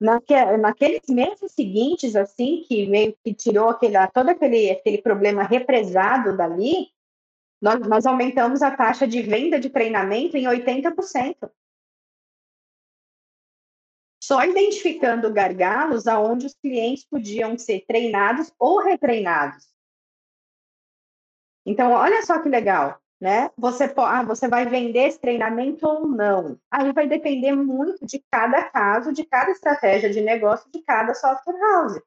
Naque, naqueles meses seguintes, assim, que meio que tirou aquele, todo aquele, aquele problema represado dali, nós, nós aumentamos a taxa de venda de treinamento em 80%. Só identificando gargalos aonde os clientes podiam ser treinados ou retreinados. Então, olha só que legal, né? Você, ah, você vai vender esse treinamento ou não? Aí vai depender muito de cada caso, de cada estratégia de negócio, de cada software house.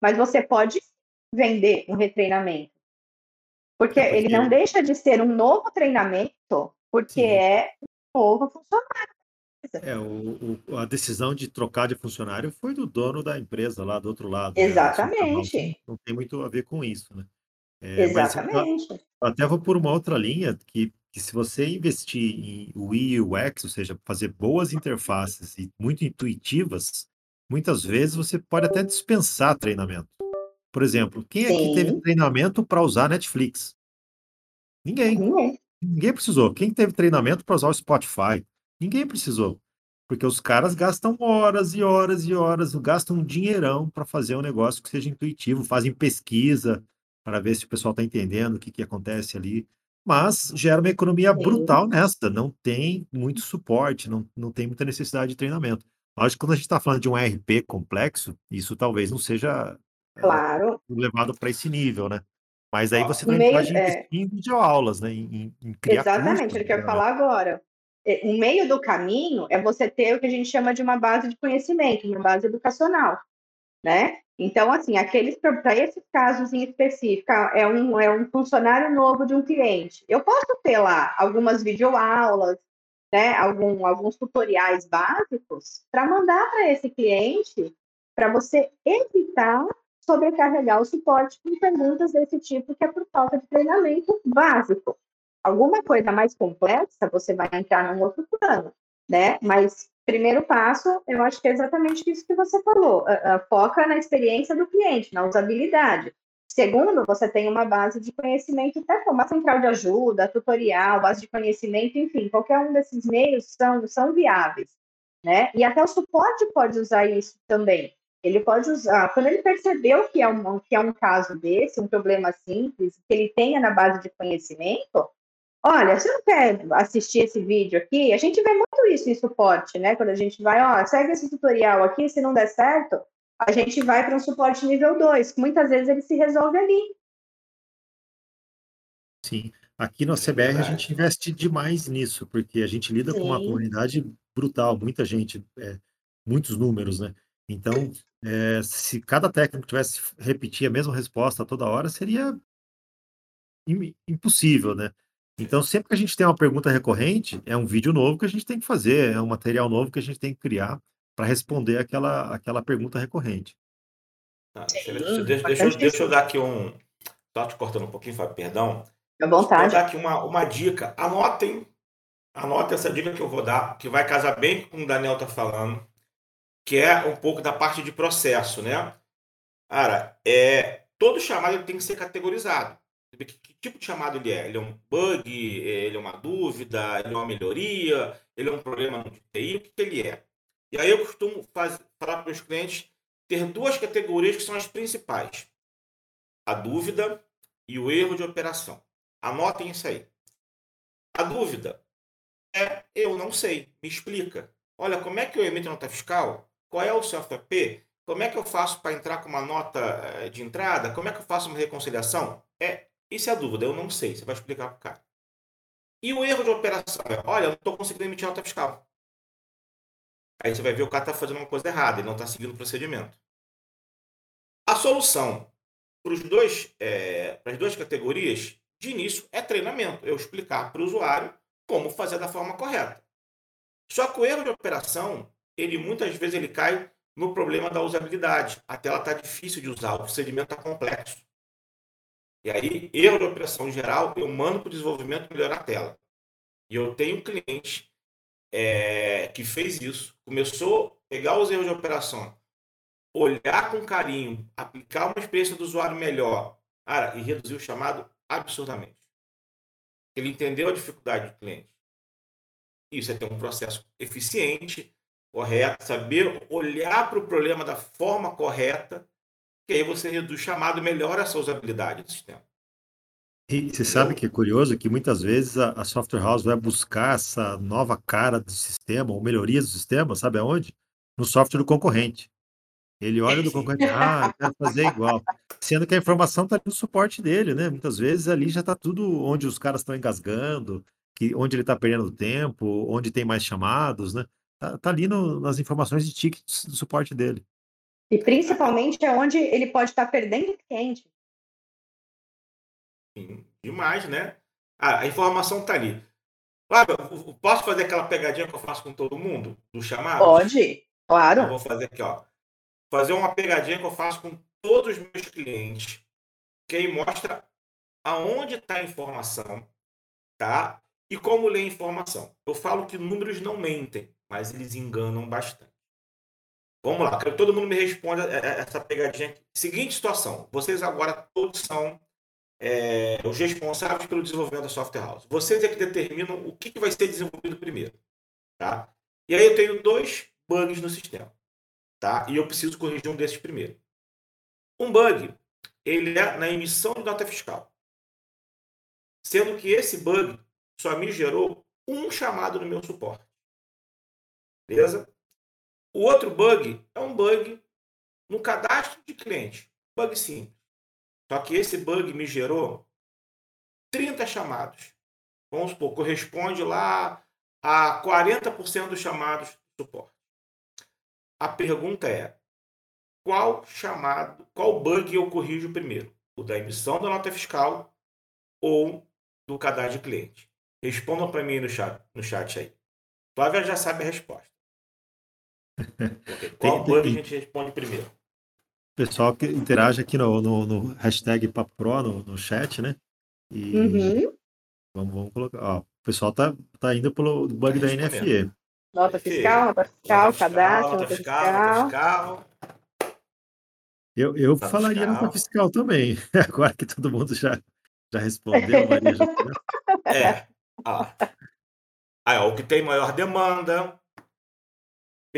Mas você pode vender um retreinamento. Porque ele não deixa de ser um novo treinamento, porque Sim. é um novo funcionário. É, o, o- a decisão de trocar de funcionário foi do dono da empresa lá do outro lado. né? A software house Exatamente. Não tem muito a ver com isso, né? É, eu Exatamente. eu até vou por uma outra linha que, que se você investir em UI UX, ou seja, fazer boas interfaces e muito intuitivas, muitas vezes você pode até dispensar treinamento. Por exemplo, quem aqui teve Sim. treinamento para usar Netflix? Ninguém. Ninguém. Ninguém precisou. Quem teve treinamento para usar o Spotify? Ninguém precisou. Porque os caras gastam horas e horas e horas, gastam um dinheirão para fazer um negócio que seja intuitivo, fazem pesquisa para ver se o pessoal está entendendo o que, que acontece ali. mas gera uma economia brutal nessa. Não tem muito suporte, não, não tem muita necessidade de treinamento. Acho que quando a gente está falando de um RP complexo, isso talvez não seja é, claro. levado para esse nível, né? Mas aí você também pode é investir é... em videoaulas, né? Em, em criar Exatamente, ele quer falar agora. O meio do caminho é você ter o que a gente chama de uma base de conhecimento, uma base educacional, né? Então, assim, aqueles para esses casos em específico, é um, é um funcionário novo de um cliente. Eu posso ter lá algumas videoaulas, né, algum, alguns tutoriais básicos para mandar para esse cliente para você evitar sobrecarregar o suporte com perguntas desse tipo que é por falta de treinamento básico. Alguma coisa mais complexa, você vai entrar num outro plano, né? Mas primeiro passo, eu acho que é exatamente isso que você falou. Foca na experiência do cliente, na usabilidade. Segundo, você tem uma base de conhecimento, até como a central de ajuda, tutorial, base de conhecimento, enfim, qualquer um desses meios são, são viáveis, né? E até o suporte pode usar isso também. Ele pode usar, quando ele percebeu que é um, que é um caso desse, um problema simples, que ele tenha na base de conhecimento, Olha, você não quer assistir esse vídeo aqui? A gente vê muito isso em suporte, né? Quando a gente vai, ó, segue esse tutorial aqui, se não der certo, a gente vai para um suporte nível 2, que muitas vezes ele se resolve ali. Sim. Aqui no CBR a gente investe demais nisso, porque a gente lida Sim. com uma comunidade brutal, muita gente, é, muitos números, né? Então, é, se cada técnico tivesse repetir a mesma resposta toda hora, seria impossível, né? Então, sempre que a gente tem uma pergunta recorrente, é um vídeo novo que a gente tem que fazer, é um material novo que a gente tem que criar para responder aquela, aquela pergunta recorrente. Ah, deixa, deixa, deixa, eu, deixa, eu dar aqui um. Só te cortando um pouquinho, Fábio, perdão. À vontade. Vou dar aqui uma, uma dica. Anotem, anotem essa dica que eu vou dar, que vai casar bem com o Daniel está falando, que é um pouco da parte de processo, né? Cara, é, todo chamado tem que ser categorizado que, que, tipo de chamado ele é? Ele é um bug? Ele é uma dúvida? Ele é uma melhoria? Ele é um problema no TI? O que, que ele é? E aí eu costumo fazer, falar para os clientes ter duas categorias que são as principais: a dúvida e o erro de operação. Anotem isso aí. A dúvida é eu não sei, me explica. Olha, como é que eu emito nota fiscal? Qual é o FAP? Como é que eu faço para entrar com uma nota eh, de entrada? Como é que eu faço uma reconciliação? É isso é a dúvida, eu não sei. Você vai explicar para o cara. E o erro de operação é, olha, eu não estou conseguindo emitir nota fiscal. Aí você vai ver o cara está fazendo uma coisa errada, ele não está seguindo o procedimento. A solução para é, as duas categorias, de início, é treinamento. Eu explicar para o usuário como fazer da forma correta. Só que o erro de operação, ele muitas vezes ele cai no problema da usabilidade. A tela está difícil de usar, o procedimento está complexo. E aí, erro de operação geral, eu mando para o desenvolvimento melhorar a tela. E eu tenho um cliente é, que fez isso, começou a pegar os erros de operação, olhar com carinho, aplicar uma experiência do usuário melhor, cara, e reduzir o chamado absurdamente. Ele entendeu a dificuldade do cliente. Isso é ter um processo eficiente, correto, saber olhar para o problema da forma correta que aí você reduz chamado, melhora essa usabilidade do sistema. E você sabe que é curioso que muitas vezes a, a, software house vai buscar essa nova cara do sistema, ou melhorias do sistema, sabe aonde? No software do concorrente. Ele olha do concorrente, ah, quero fazer igual. Sendo que a informação está no suporte dele, né? Muitas vezes ali já está tudo onde os caras estão engasgando, que, onde ele está perdendo tempo, onde tem mais chamados, né? Está tá ali no, nas informações de tickets do suporte dele. E principalmente é onde ele pode estar perdendo cliente. Sim, demais, né? Ah, a informação está ali. Claro, posso fazer aquela pegadinha que eu faço com todo mundo do chamado? Pode, claro. Eu vou fazer aqui, ó. Fazer uma pegadinha que eu faço com todos os meus clientes, que aí mostra aonde está a informação, tá? E como ler a informação. Eu falo que números não mentem, mas eles enganam bastante. Vamos lá, quero que todo mundo me responda é, é, essa pegadinha. Seguinte situação: vocês agora todos são é, os responsáveis pelo desenvolvimento da software house. Vocês é que determinam o que, que vai ser desenvolvido primeiro. Tá? E aí eu tenho dois bugs no sistema. Tá? E eu preciso corrigir um desses primeiro. Um bug, ele é na emissão de nota fiscal. sendo que esse bug só me gerou um chamado no meu suporte. Beleza? O outro bug é um bug no cadastro de cliente. Bug simples. Só que esse bug me gerou 30 chamados. Vamos supor, corresponde lá a 40% dos chamados do suporte. A pergunta é: qual chamado, qual bug eu corrijo primeiro? O da emissão da nota fiscal ou do cadastro de cliente? Respondam para mim no chat, no chat aí. Flávia já sabe a resposta. Qual tem, bug tem... a gente responde primeiro? Pessoal que interage aqui no, no, no hashtag PaPro no, no chat, né? E uhum. vamos, vamos colocar. Ó, o pessoal tá, tá indo pelo bug tá da NFE. Nota fiscal, nota fiscal, cadastro, nota fiscal. Nota fiscal. Eu, eu falaria fiscal. nota fiscal também, [laughs] agora que todo mundo já, já respondeu. Maria já... É. Ah. Aí, ó, o que tem maior demanda.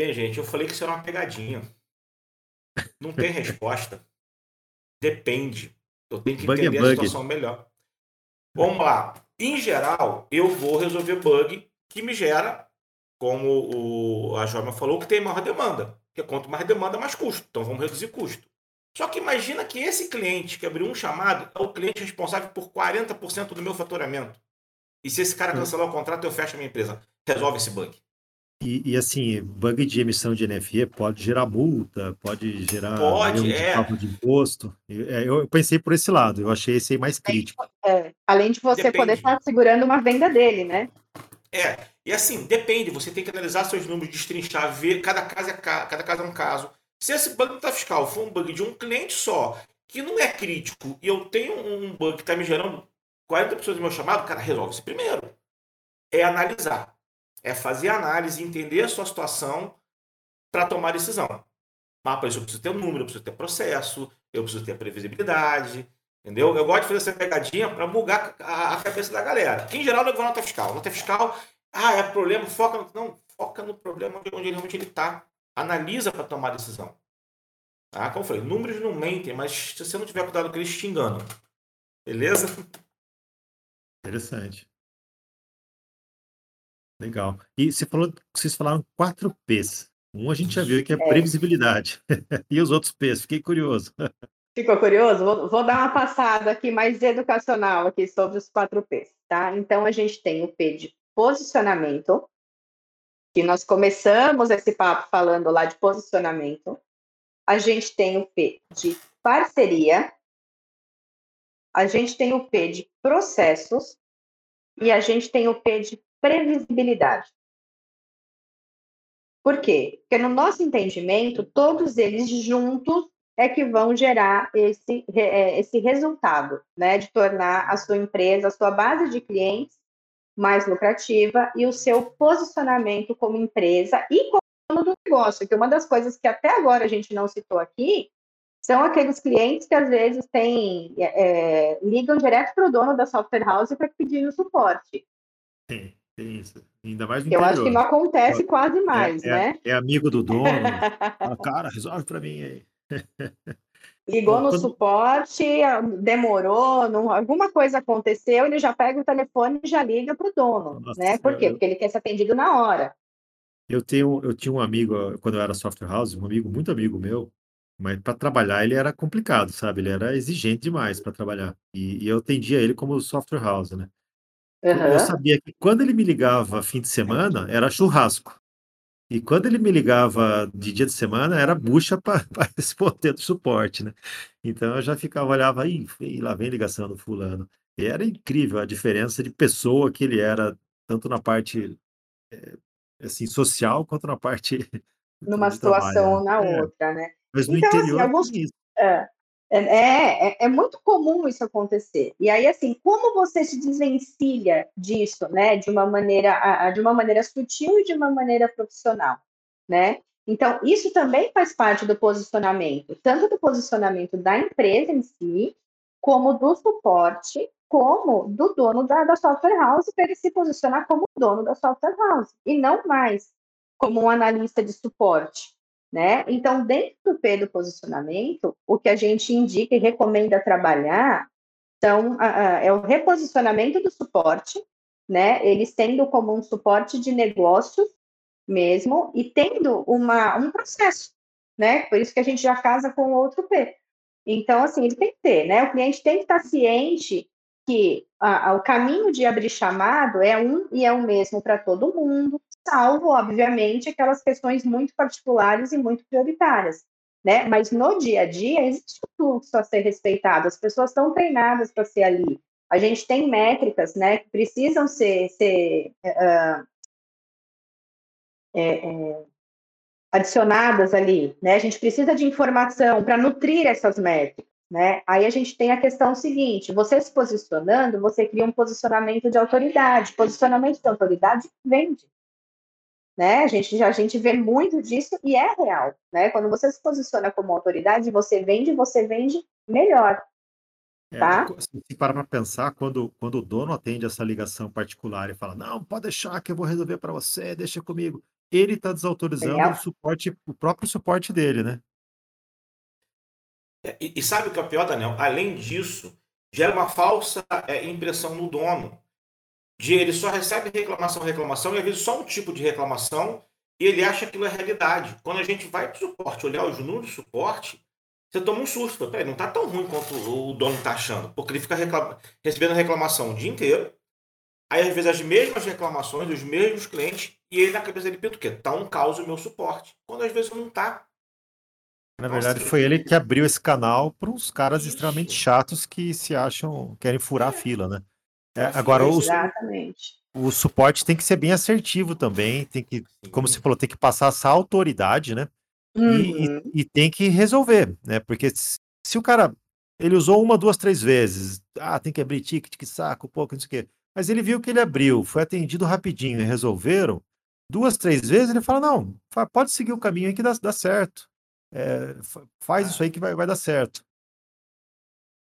Bem, gente, eu falei que isso era uma pegadinha. Não tem resposta. Depende. Eu tenho que bug é entender é a situação melhor. Vamos lá. Em geral, eu vou resolver bug que me gera, como o, a Jorma falou, que tem maior demanda. Porque quanto mais demanda, mais custo. Então vamos reduzir custo. Só que imagina que esse cliente que abriu um chamado é o cliente responsável por 40% do meu faturamento. E se esse cara hum. cancelar o contrato, eu fecho a minha empresa. Resolve esse bug. E, e, assim, bug de emissão de NFE pode gerar multa, pode gerar pode, de é. de imposto. É, eu, eu, pensei por esse lado, eu achei esse aí mais crítico. É, além de você depende. poder estar segurando uma venda dele, né? É, e assim, depende, você tem que analisar seus números, destrinchar, ver, cada caso é, cada caso é um caso. Se esse bug está fiscal for um bug de um cliente só, que não é crítico, e eu tenho um bug que está me gerando 40% do meu chamado, cara, resolve isso primeiro. É analisar. É fazer análise, entender a sua situação para tomar decisão. Mas para isso eu preciso ter um número, eu preciso ter processo, eu preciso ter previsibilidade, entendeu? Eu gosto de fazer essa pegadinha para bugar a, cabeça da galera. Em geral, eu vou nota fiscal. Nota fiscal, ah, é problema, foca no... Não, foca no problema onde, onde ele está. Analisa para tomar decisão. Tá? Como eu falei, números não mentem, mas se você não tiver cuidado com eles, te enganam. Beleza? Interessante. Legal. E você falou, vocês falaram quatro P's. Um a gente já viu que é, é. previsibilidade. [laughs] e os outros P's? Fiquei curioso. [laughs] Ficou curioso? Vou, vou, dar uma passada aqui mais educacional aqui sobre os quatro P's, tá? Então a gente tem o P de posicionamento, que nós começamos esse papo falando lá de posicionamento. A gente tem o P de parceria, a gente tem o P de processos e a gente tem o P de previsibilidade. Por quê? Porque no nosso entendimento, todos eles juntos é que vão gerar esse, é, esse resultado, né, de tornar a sua empresa, a sua base de clientes mais lucrativa e o seu posicionamento como empresa e como dono do negócio, que uma das coisas que até agora a gente não citou aqui são aqueles clientes que às vezes têm, é, ligam direto para o dono da software house para pedir o suporte. Sim, tem isso. Ainda mais no Eu interior. acho que não acontece quase é, mais, é, né? É, amigo do dono. [laughs] ah, cara, resolve para mim aí. [laughs] Ligou no quando... suporte, demorou, não, alguma coisa aconteceu, ele já pega o telefone e já liga para o dono, Nossa, né? Por quê? Eu... Porque ele quer ser atendido na hora. Eu tenho, eu tinha um amigo quando eu era software house, um amigo muito amigo meu, mas para trabalhar ele era complicado, sabe? Ele era exigente demais para trabalhar. E, e, eu atendia ele como software house, né? Uhum. Eu sabia que quando ele me ligava fim de semana, era churrasco. E quando ele me ligava de dia de semana, era bucha para [laughs] responder do suporte, né? Então eu já ficava, olhava, aí, lá vem ligação do fulano. E era incrível a diferença de pessoa que ele era, tanto na parte é, assim, social, quanto na parte. [laughs] Numa situação trabalho, ou na é. outra, né? Mas no então, assim, interior assim, alguns. É, é, é, é, muito comum isso acontecer. E aí, assim, como você se desvencilha disso, né, de uma maneira, de uma maneira sutil e de uma maneira profissional, né? Então, isso também faz parte do posicionamento, tanto do posicionamento da empresa em si, como do suporte, como do dono da, da software house, para ele se posicionar como dono da software house, e não mais como um analista de suporte, né? Então, dentro do P do posicionamento, o que a gente indica e recomenda trabalhar Então, é o reposicionamento do suporte, né? Eles tendo como um suporte de negócio mesmo e tendo uma, um processo, né? Por isso que a gente já casa com outro P. Então, assim, ele tem que ter, né? O cliente tem que estar ciente que a, a, o caminho de abrir chamado é um e é o mesmo para todo mundo, salvo, obviamente, aquelas questões muito particulares e muito prioritárias né? Mas no dia a dia existe um fluxo a ser respeitado, as pessoas estão treinadas para ser ali. A gente tem métricas, né, que precisam ser, ser uh, é, é, adicionadas ali, né? A gente precisa de informação para nutrir essas métricas, né? Aí a gente tem a questão seguinte: você se posicionando, você cria um posicionamento de autoridade. Posicionamento de autoridade vende né? A gente já a gente vê muito disso e é real, né? Quando você se posiciona como autoridade, você vende, você vende melhor. É, tá? se parar para pensar, quando, quando o dono atende essa ligação particular e fala, não, pode deixar que eu vou resolver para você, deixa comigo. Ele está desautorizando o suporte, o próprio suporte dele, né? É, e, e, sabe o que é pior, Daniel? Além disso, gera uma falsa é, impressão no dono de ele só recebe reclamação, reclamação, e às vezes só um tipo de reclamação, e ele acha que aquilo é realidade. Quando a gente vai para o suporte, olhar os números do suporte, você toma um susto. Peraí, não está tão ruim quanto o dono está achando, porque ele fica recebendo reclamação o dia inteiro, aí às vezes as mesmas reclamações dos mesmos clientes, e ele na cabeça dele pensa o quê? Tá um caos o meu suporte. Quando às vezes não está. Na verdade, Nossa, foi ele que abriu esse canal para uns caras Isso. extremamente chatos que se acham, querem furar a fila, né? É, agora, o, o suporte tem que ser bem assertivo também, tem que, como você falou, tem que passar essa autoridade, né? Uhum. E, e, tem que resolver, né? Porque se, se, o cara ele usou uma, duas, três vezes, ah, tem que abrir ticket, que saco, pouco, não sei o quê. Mas ele viu que ele abriu, foi atendido rapidinho e resolveram. Duas, três vezes, ele fala: não, pode seguir o caminho aí que dá, dá certo. É, faz isso aí que vai, vai dar certo.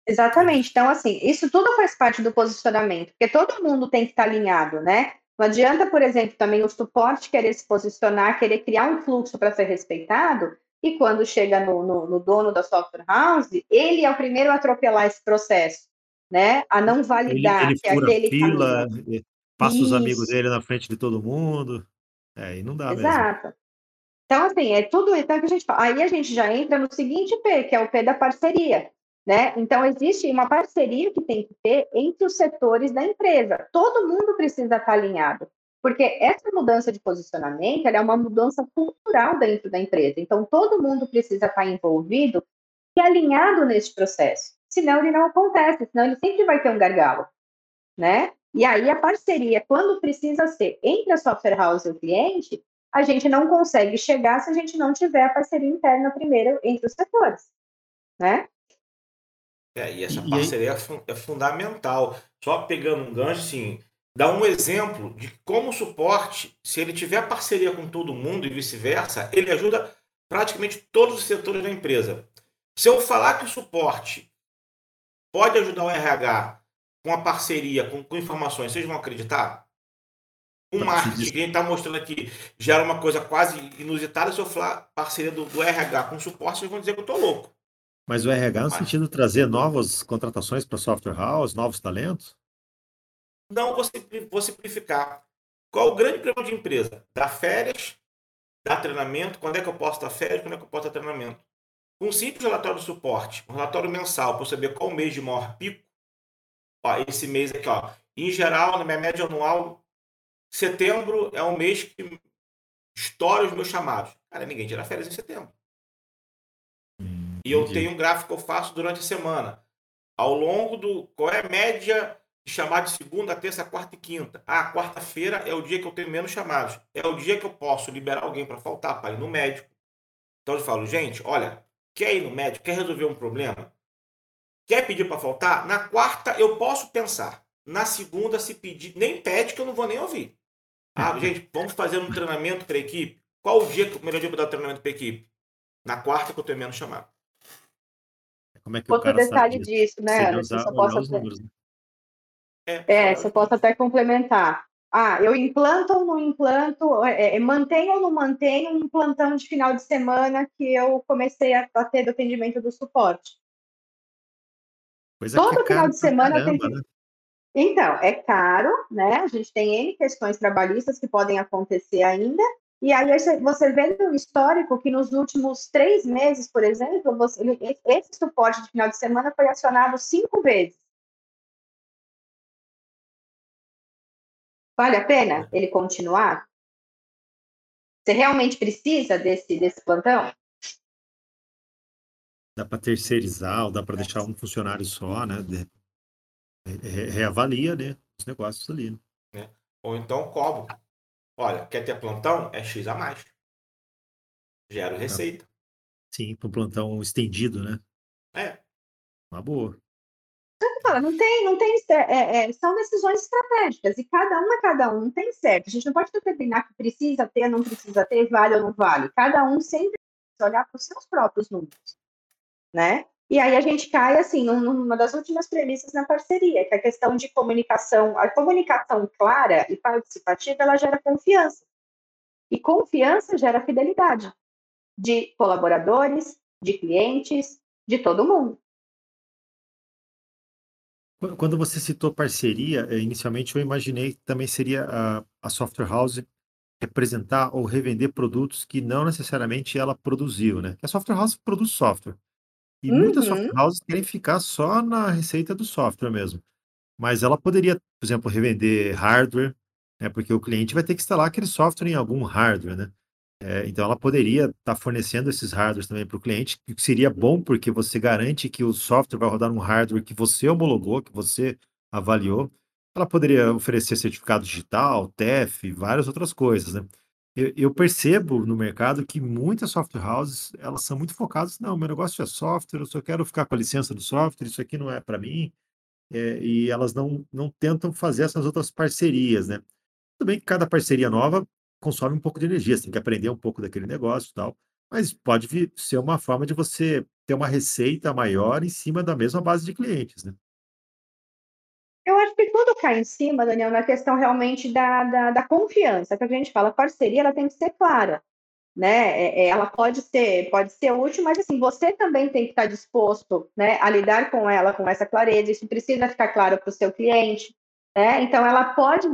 Exatamente. Então, assim, isso tudo faz parte do posicionamento, porque todo mundo tem que estar alinhado, né? Não adianta, por exemplo, também o suporte querer se posicionar, querer criar um fluxo para ser respeitado, e quando chega no, no, no, dono da software house, ele é o primeiro a atropelar esse processo, né? A não validar ele, ele que aquele fila, caminho. passa Isso. os amigos dele na frente de todo mundo. É, e não dá Exato. Mesmo. Então, assim, é tudo então que a gente fala. Aí a gente já entra no seguinte P, que é o P da parceria. Né? Então, existe uma parceria que tem que ter entre os setores da empresa. Todo mundo precisa estar alinhado, porque essa mudança de posicionamento é uma mudança cultural dentro da empresa. Então, todo mundo precisa estar envolvido e alinhado nesse processo. Senão, ele não acontece, senão ele sempre vai ter um gargalo. Né? E aí, a parceria, quando precisa ser entre a software house e o cliente, a gente não consegue chegar se a gente não tiver a parceria interna primeiro entre os setores. Né? É, e essa parceria é, é fundamental. Só pegando um gancho, assim, dá um exemplo de como o suporte, se ele tiver parceria com todo mundo e vice-versa, ele ajuda praticamente todos os setores da empresa. Se eu falar que o suporte pode ajudar o RH com a parceria, com, com informações, vocês vão acreditar? O marketing que a gente está mostrando aqui gera uma coisa quase inusitada. Se eu falar parceria do, do RH com suporte, vocês vão dizer que eu estou louco. Mas o RH no sentido de trazer novas contratações para software house, novos talentos? Não, vou, simplificar. Qual o grande problema de empresa? Dar férias, dar treinamento, quando é que eu posso dar férias, quando é que eu posso dar treinamento. Um simples relatório de suporte, um relatório mensal, para saber qual o mês de maior pico. Ó, esse mês aqui, ó, em geral, na minha média anual, setembro é um mês que estoura os meus chamados. Cara, ninguém tira férias em setembro. E eu tenho um gráfico que eu faço durante a semana. Ao longo do. Qual é a média de chamar de segunda, terça, quarta e quinta? Ah, quarta-feira é o dia que eu tenho menos chamados. É o dia que eu posso liberar alguém para faltar, para ir no médico. Então eu falo, gente, olha, quer ir no médico, quer resolver um problema? Quer pedir para faltar? Na quarta eu posso pensar. Na segunda, se pedir, nem pede que eu não vou nem ouvir. Ah, [laughs] gente, vamos fazer um treinamento para a equipe. Qual o dia que o melhor dia para dar treinamento para a equipe? Na quarta que eu tenho menos chamado. Como é que Outro o cara detalhe sabe disso, né? Você só posso até... números, né? É, é você pode até complementar. Ah, eu implanto ou não implanto, é, é, mantenho ou não mantenho um plantão de final de semana que eu comecei a, a ter do atendimento do suporte. Coisa que é Todo final de semana tem caramba, que né? Então, é caro, né? A gente tem N questões trabalhistas que podem acontecer ainda. E aí você- vê no histórico que nos últimos três meses, por exemplo, você- ele- esse suporte de final de semana foi acionado cinco vezes. Vale a pena ele continuar? Você realmente precisa desse, desse plantão? Dá para terceirizar ou dá para deixar um funcionário só, né? De- re- reavalia, né? Os negócios ali. né? Ou então cobro. Olha, quer ter plantão? É X a mais. Gero receita. Sim, para um plantão estendido, né? É. Uma boa. Fala, Não tem, não tem, é, é, são decisões estratégicas e cada um é cada um, não tem certo. A gente não pode determinar que precisa ter, não precisa ter, vale ou não vale. Cada um sempre precisa olhar para os seus próprios números, né? E aí a gente cai assim num- numa das últimas premissas na parceria, que é a questão de comunicação. A comunicação clara e participativa ela gera confiança e confiança gera fidelidade de colaboradores, de clientes, de todo mundo. Qu- Quando você citou parceria, eh, inicialmente eu imaginei que também seria a, a software house representar ou revender produtos que não necessariamente ela produziu, né? A software house produz software. E muitas Uhum. software houses querem ficar só na receita do software mesmo. Mas ela poderia, por exemplo, revender hardware, né? Porque o cliente vai ter que instalar aquele software em algum hardware, né? É, então ela poderia estar fornecendo esses hardwares também para o cliente, o que seria bom porque você garante que o software vai rodar num hardware que você homologou, que você avaliou. Ela poderia oferecer certificado digital, TEF, várias outras coisas, né? Eu, eu percebo no mercado que muitas software houses, elas são muito focadas, não, meu negócio é software, eu só quero ficar com a licença do software, isso aqui não é para mim, é, e elas não, não tentam fazer essas outras parcerias, né? Tudo bem que cada parceria nova consome um pouco de energia, você tem que aprender um pouco daquele negócio e tal, mas pode ser uma forma de você ter uma receita maior em cima da mesma base de clientes, né? Tudo cai em cima, Daniel, na questão realmente da, da, da confiança, que a gente fala, parceria ela tem que ser clara, né? É- é, ela pode ser, pode ser útil, mas assim, você também tem que estar disposto, né, a lidar com ela com essa clareza, isso precisa ficar claro para o seu cliente, né? Então ela pode,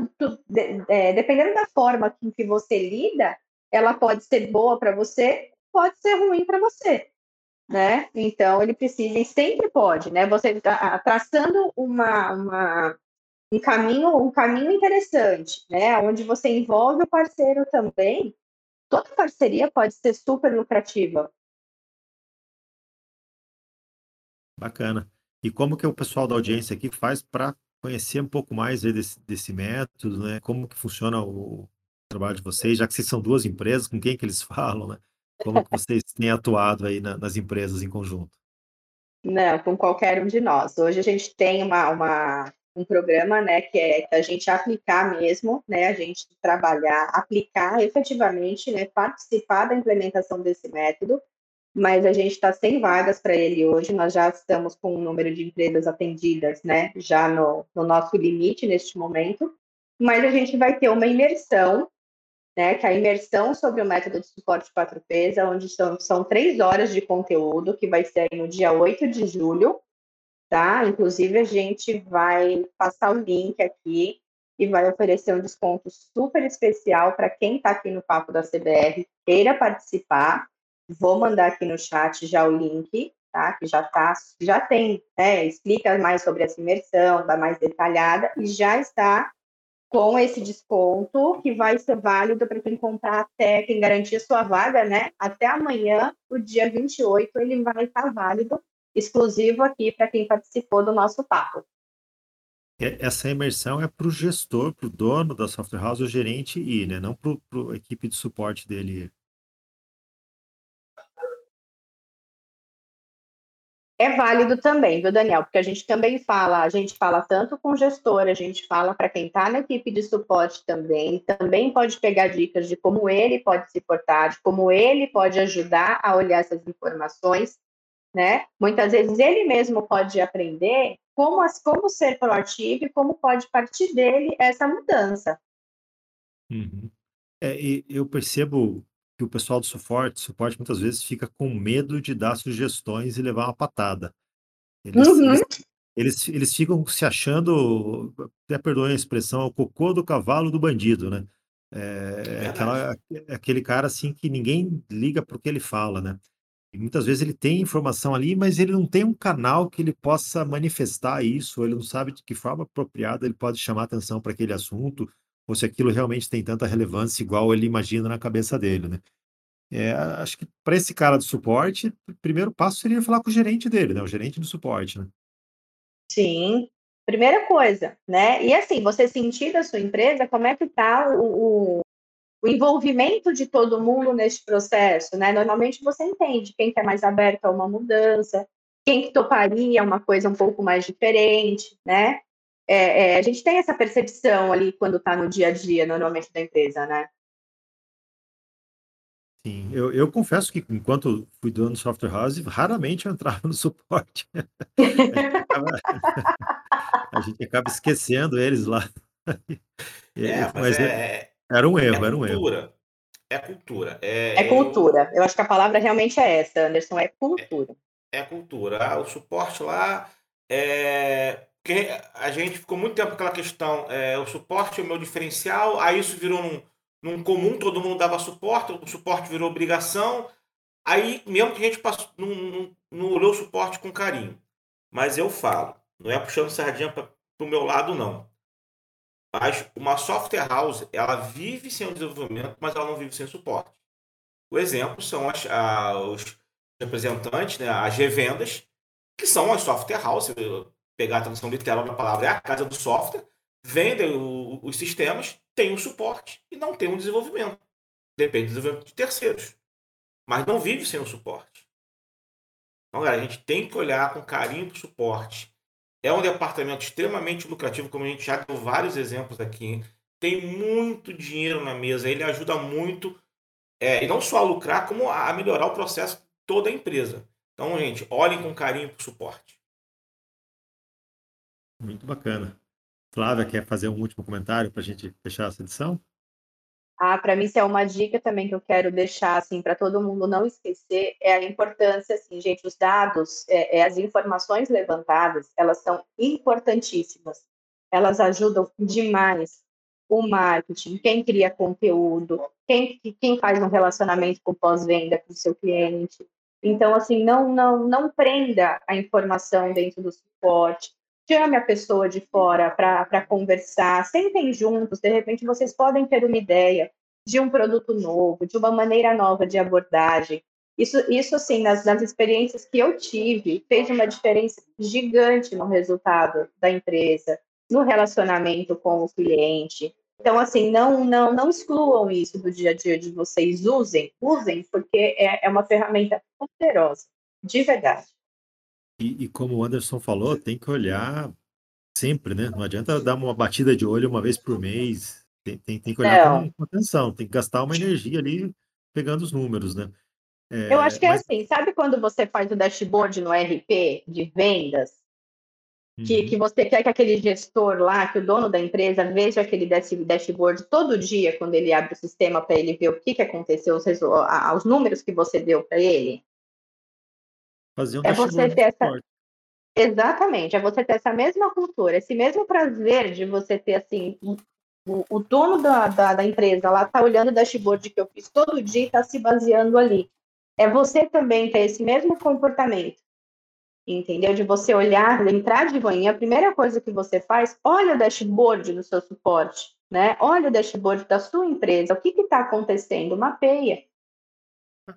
é, dependendo da forma com que você lida, ela pode ser boa para você, pode ser ruim para você né? Então ele precisa e sempre pode, né? Você tá, traçando uma, uma- um caminho, um caminho interessante, né? Onde você envolve o parceiro também. Toda parceria pode ser super lucrativa. Bacana. E como que o pessoal da audiência aqui faz para conhecer um pouco mais desse, desse método, né? Como que funciona o trabalho de vocês, já que vocês são duas empresas, com quem que eles [laughs] falam, né? Como que vocês têm atuado aí na- nas empresas em conjunto? Não, com qualquer um de nós. Hoje a gente tem uma, uma- um programa, né, que é a gente aplicar mesmo, né, a gente trabalhar, aplicar efetivamente, né, participar da implementação desse método, mas a gente está sem vagas para ele hoje, nós já estamos com um número de empresas atendidas, né, já no, no nosso limite neste momento, mas a gente vai ter uma imersão né, que é a imersão sobre o método de suporte 4Ps, onde são, são três horas de conteúdo, que vai ser no dia 8 de julho, tá? Inclusive, a gente vai passar o link aqui e vai oferecer um desconto super especial para quem está aqui no Papo da CBR, queira participar. Vou mandar aqui no chat já o link, tá? Que já tá, já tem, né? Explica mais sobre essa imersão, dá mais detalhada, e já está com esse desconto que vai ser válido para quem comprar até, quem garantir sua vaga, né? Até amanhã, o dia 28, ele vai estar válido, exclusivo aqui para quem participou do nosso papo. Essa imersão é para o gestor, para o dono da software house, o gerente ir, né? Não para a equipe de suporte dele ir. É válido também, viu, Daniel? Porque a gente também fala, a gente fala tanto com o gestor, a gente fala para quem está na equipe de suporte também, também pode pegar dicas de como ele pode se portar, de como ele pode ajudar a olhar essas informações, né? Muitas vezes ele mesmo pode aprender como, as, como ser proativo e como pode partir dele essa mudança. Uhum. É, e eu percebo que o pessoal do suporte, suporte muitas vezes fica com medo de dar sugestões e levar uma patada. Eles, Uhum. eles eles, eles ficam se achando, até perdoem a expressão, o cocô do cavalo do bandido, né? É, é aquela, é aquele cara assim que ninguém liga para o que ele fala, né? Muitas vezes ele tem informação ali, mas ele não tem um canal que ele possa manifestar isso, ele não sabe de que forma apropriada ele pode chamar atenção para aquele assunto, ou se aquilo realmente tem tanta relevância igual ele imagina na cabeça dele, né? É, acho que para esse cara do suporte, o primeiro passo seria falar com o gerente dele, né? O gerente do suporte, né? Sim, primeira coisa, né? E assim, você sentir da sua empresa como é que está o, o, o, envolvimento de todo mundo nesse processo, né? Normalmente você entende quem que é mais aberto a uma mudança, quem que toparia uma coisa um pouco mais diferente, né? É, é, a gente tem essa percepção ali quando está no dia a dia, normalmente, da empresa, né? Sim, eu, eu confesso que enquanto fui dono do software house, raramente eu entrava no suporte. [laughs] [laughs] A gente acaba, esquecendo eles lá. É, [laughs] mas, mas é, era um erro, é era um erro. É cultura. É, é cultura. Eu acho que a palavra realmente é essa, Anderson, é cultura. É, é cultura. Ah, o suporte lá é. Porque a gente ficou muito tempo com aquela questão, é, o suporte é o meu diferencial, aí isso virou num, num comum, todo mundo dava suporte, o suporte virou obrigação. Aí, mesmo que a gente passou, não, não, não olhou o suporte com carinho. Mas eu falo, não é puxando sardinha para o meu lado, não. Mas uma software house, ela vive sem o desenvolvimento, mas ela não vive sem suporte. O exemplo são as, a, os representantes, né, as revendas, que são as software house. Pegar a tradução literal da palavra é a casa do software, vendem o, os sistemas tem um suporte e não tem um desenvolvimento. Depende do desenvolvimento de terceiros. Mas não vive sem o suporte. Então, galera, a gente tem que olhar com carinho para o suporte. É um departamento extremamente lucrativo, como a gente já deu vários exemplos aqui. Tem muito dinheiro na mesa, ele ajuda muito, é, e não só a lucrar, como a melhorar o processo toda a empresa. Então, gente, olhem com carinho para o suporte. Muito bacana. Flávia, quer fazer um último comentário para a gente fechar essa edição? Ah, para mim, isso é uma dica também que eu quero deixar, assim, para todo mundo não esquecer, é a importância, assim, gente, os dados, é, é, as informações levantadas, elas são importantíssimas. Elas ajudam demais o marketing, quem cria conteúdo, quem, quem faz um relacionamento com pós-venda com o seu cliente. Então, assim, não, não, não prenda a informação dentro do suporte, chame a pessoa de fora para conversar, sentem juntos, de repente vocês podem ter uma ideia de um produto novo, de uma maneira nova de abordagem. Isso, isso assim, nas, nas experiências que eu tive, fez uma diferença gigante no resultado da empresa, no relacionamento com o cliente. Então, assim, não, não, não excluam isso do dia a dia de vocês. Usem, usem, porque é, é uma ferramenta poderosa, de verdade. E, e, como o Anderson falou, tem que olhar sempre, né? Não adianta dar uma batida de olho uma vez por mês. Tem, tem, tem que olhar com, com, atenção, tem que gastar uma energia ali pegando os números, né? É, Eu acho que é mas... é assim, sabe quando você faz o dashboard no RP de vendas? Que, uhum. que você quer que aquele gestor lá, que o dono da empresa, veja aquele dashboard todo dia quando ele abre o sistema para ele ver o que, que aconteceu, os, os números que você deu para ele? Fazer um é você ter essa... Exatamente, é você ter essa mesma cultura, esse mesmo prazer de você ter assim, o, o dono da, da, da, empresa lá tá olhando o dashboard que eu fiz todo dia e está se baseando ali. É você também ter esse mesmo comportamento, entendeu? De você olhar, entrar de manhã, a primeira coisa que você faz, olha o dashboard do seu suporte, né? Olha o dashboard da sua empresa, o que está acontecendo, mapeia.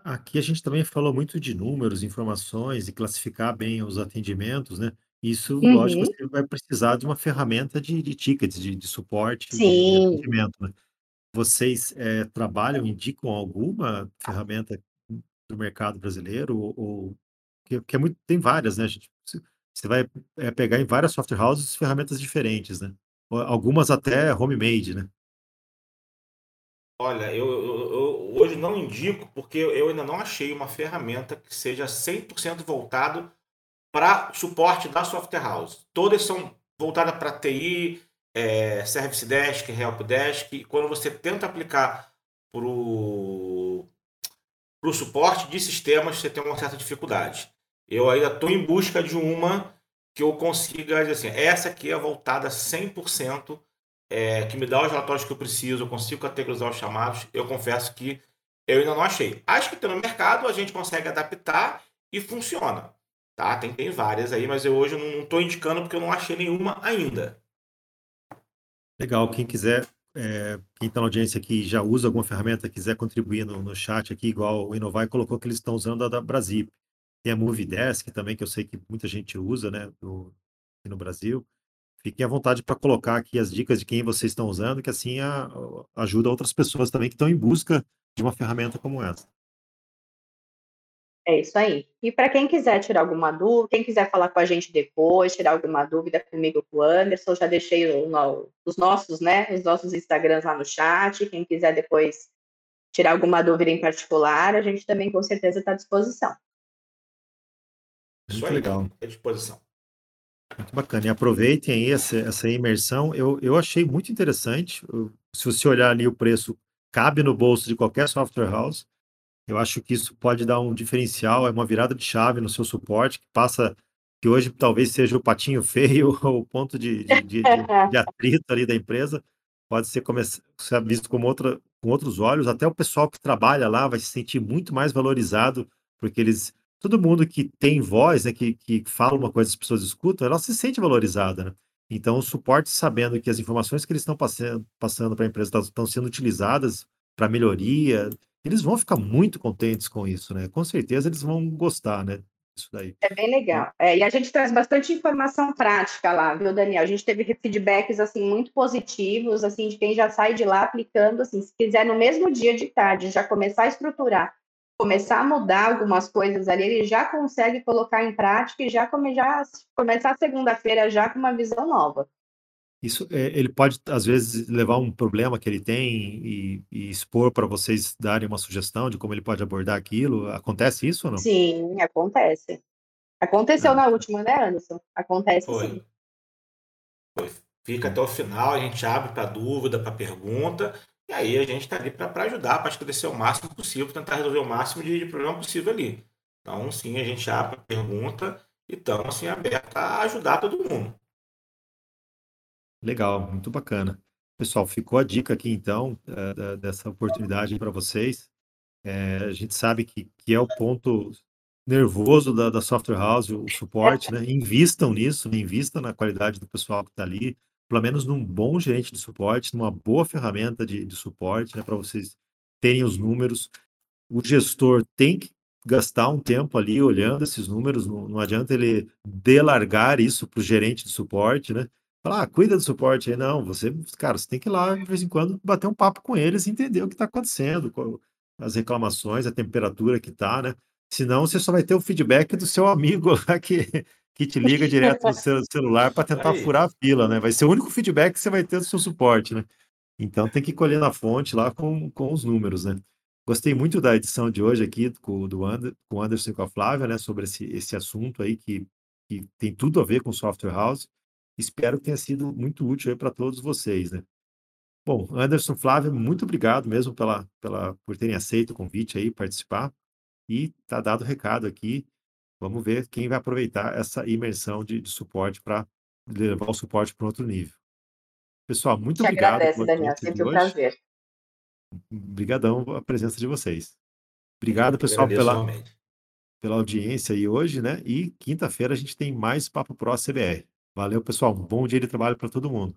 Aqui a gente também falou muito de números, informações e classificar bem os atendimentos, né? Isso, lógico, Uhum. você vai precisar de uma ferramenta de, de tickets, de, de suporte, de, de Sim. atendimento, né? Vocês eh, trabalham, indicam alguma ferramenta do mercado brasileiro? Ou, ou- que, que é muito, tem várias, né? A gente, você você vai eh, pegar em várias software houses ferramentas diferentes, né? Algumas até homemade, né? Olha, eu, eu, eu hoje não indico porque eu ainda não achei uma ferramenta que seja 100% voltado para suporte da software house. Todas são voltadas para TI, é, Service Desk, Help Desk. E quando você tenta aplicar para o suporte de sistemas, você tem uma certa dificuldade. Eu ainda estou em busca de uma que eu consiga dizer assim, essa aqui é voltada 100%, é, que me dá os relatórios que eu preciso, eu consigo categorizar os chamados. Eu confesso que eu ainda não achei. Acho que tem no mercado, a gente consegue adaptar e funciona. Tá? Tem, tem várias aí, mas eu hoje não estou indicando porque eu não achei nenhuma ainda. Legal. Quem quiser, é, quem está na audiência aqui já usa alguma ferramenta, quiser contribuir no, no chat aqui, igual o Inovai colocou que eles estão usando a da Brasil. Tem a Movidesk também, que eu sei que muita gente usa, né, no, aqui no Brasil. Fiquem à vontade para colocar aqui as dicas de quem vocês estão usando, que assim a, ajuda outras pessoas também que estão em busca de uma ferramenta como essa. É isso aí. E para quem quiser tirar alguma dúvida, quem quiser falar com a gente depois, tirar alguma dúvida comigo com o Anderson, já deixei o, os nossos, né, os nossos Instagrams lá no chat. Quem quiser depois tirar alguma dúvida em particular, a gente também com certeza está à disposição. Muito legal. À disposição. Muito bacana. E aproveitem aí essa, essa imersão. Eu, eu achei muito interessante. Se você olhar ali o preço, cabe no bolso de qualquer software house. Eu acho que isso pode dar um diferencial, é uma virada de chave no seu suporte, que passa, que hoje talvez seja o patinho [laughs] feio, o ponto de, de, de, de atrito ali da empresa, pode ser, ser visto como outra, com outros olhos. Até o pessoal que trabalha lá vai se sentir muito mais valorizado, porque eles todo mundo que tem voz, né, que, que fala uma coisa as pessoas escutam, ela se sente valorizada, né? Então, o suporte, sabendo que as informações que eles estão passando, para a empresa estão sendo utilizadas para melhoria, eles vão ficar muito contentes com isso, né? Com certeza eles vão gostar, né? Isso daí. É bem legal. É, e a gente traz bastante informação prática lá, viu, Daniel? A gente teve feedbacks assim muito positivos, assim, de quem já sai de lá aplicando, assim, se quiser no mesmo dia de tarde já começar a estruturar, começar a mudar algumas coisas ali, ele já consegue colocar em prática e já, come, já começar segunda-feira já com uma visão nova. Isso, é, ele pode, às vezes, levar um problema que ele tem e, e expor para vocês darem uma sugestão de como ele pode abordar aquilo. Acontece isso ou não? Sim, acontece. Aconteceu ah. na última, né, Anderson? Acontece Foi. sim. Foi. Fica até o final, a gente abre para dúvida, para pergunta, e aí a gente está ali para ajudar, para esclarecer o máximo possível, tentar resolver o máximo de, de problema possível ali. Então, sim, a gente abre a pergunta e estamos assim, abertos a ajudar todo mundo. Legal, muito bacana. Pessoal, ficou a dica aqui então, dessa oportunidade para vocês. É, a gente sabe que, que é o ponto nervoso da, da software house, o suporte, né? Invistam nisso, né? invistam na qualidade do pessoal que está ali, pelo menos num bom gerente de suporte, numa boa ferramenta de, de suporte, né? Para vocês terem os números. O gestor tem que gastar um tempo ali olhando esses números, não, não adianta ele delargar isso para o gerente de suporte, né? Falar, ah, cuida do suporte aí. Não, você, cara, você tem que ir lá de vez em quando bater um papo com eles e entender o que está acontecendo, as reclamações, a temperatura que está, né? Senão você só vai ter o feedback do seu amigo [laughs] lá que, que te liga direto no [laughs] seu celular para tentar aí. furar a fila, né? Vai ser o único feedback que você vai ter do seu suporte, né? Então tem que colher na fonte lá com, com os números, né? Gostei muito da edição de hoje aqui com, do Ander, com o Anderson e com a Flávia, né? Sobre esse, esse assunto aí que, que tem tudo a ver com software house. Espero que tenha sido muito útil para todos vocês, né? Bom, Anderson, Flávio, muito obrigado mesmo pela, pela, por terem aceito o convite aí, participar. E tá dado o recado aqui. Vamos ver quem vai aproveitar essa imersão de, de suporte para levar o suporte para outro nível. Pessoal, muito Te obrigado. Agradece, Daniel, sempre um prazer. Obrigadão a presença de vocês. Obrigado, pessoal, pela, pela audiência aí hoje, né? E quinta-feira a gente tem mais Papo Pro CBR. Valeu, pessoal. Um bom dia de trabalho para todo mundo.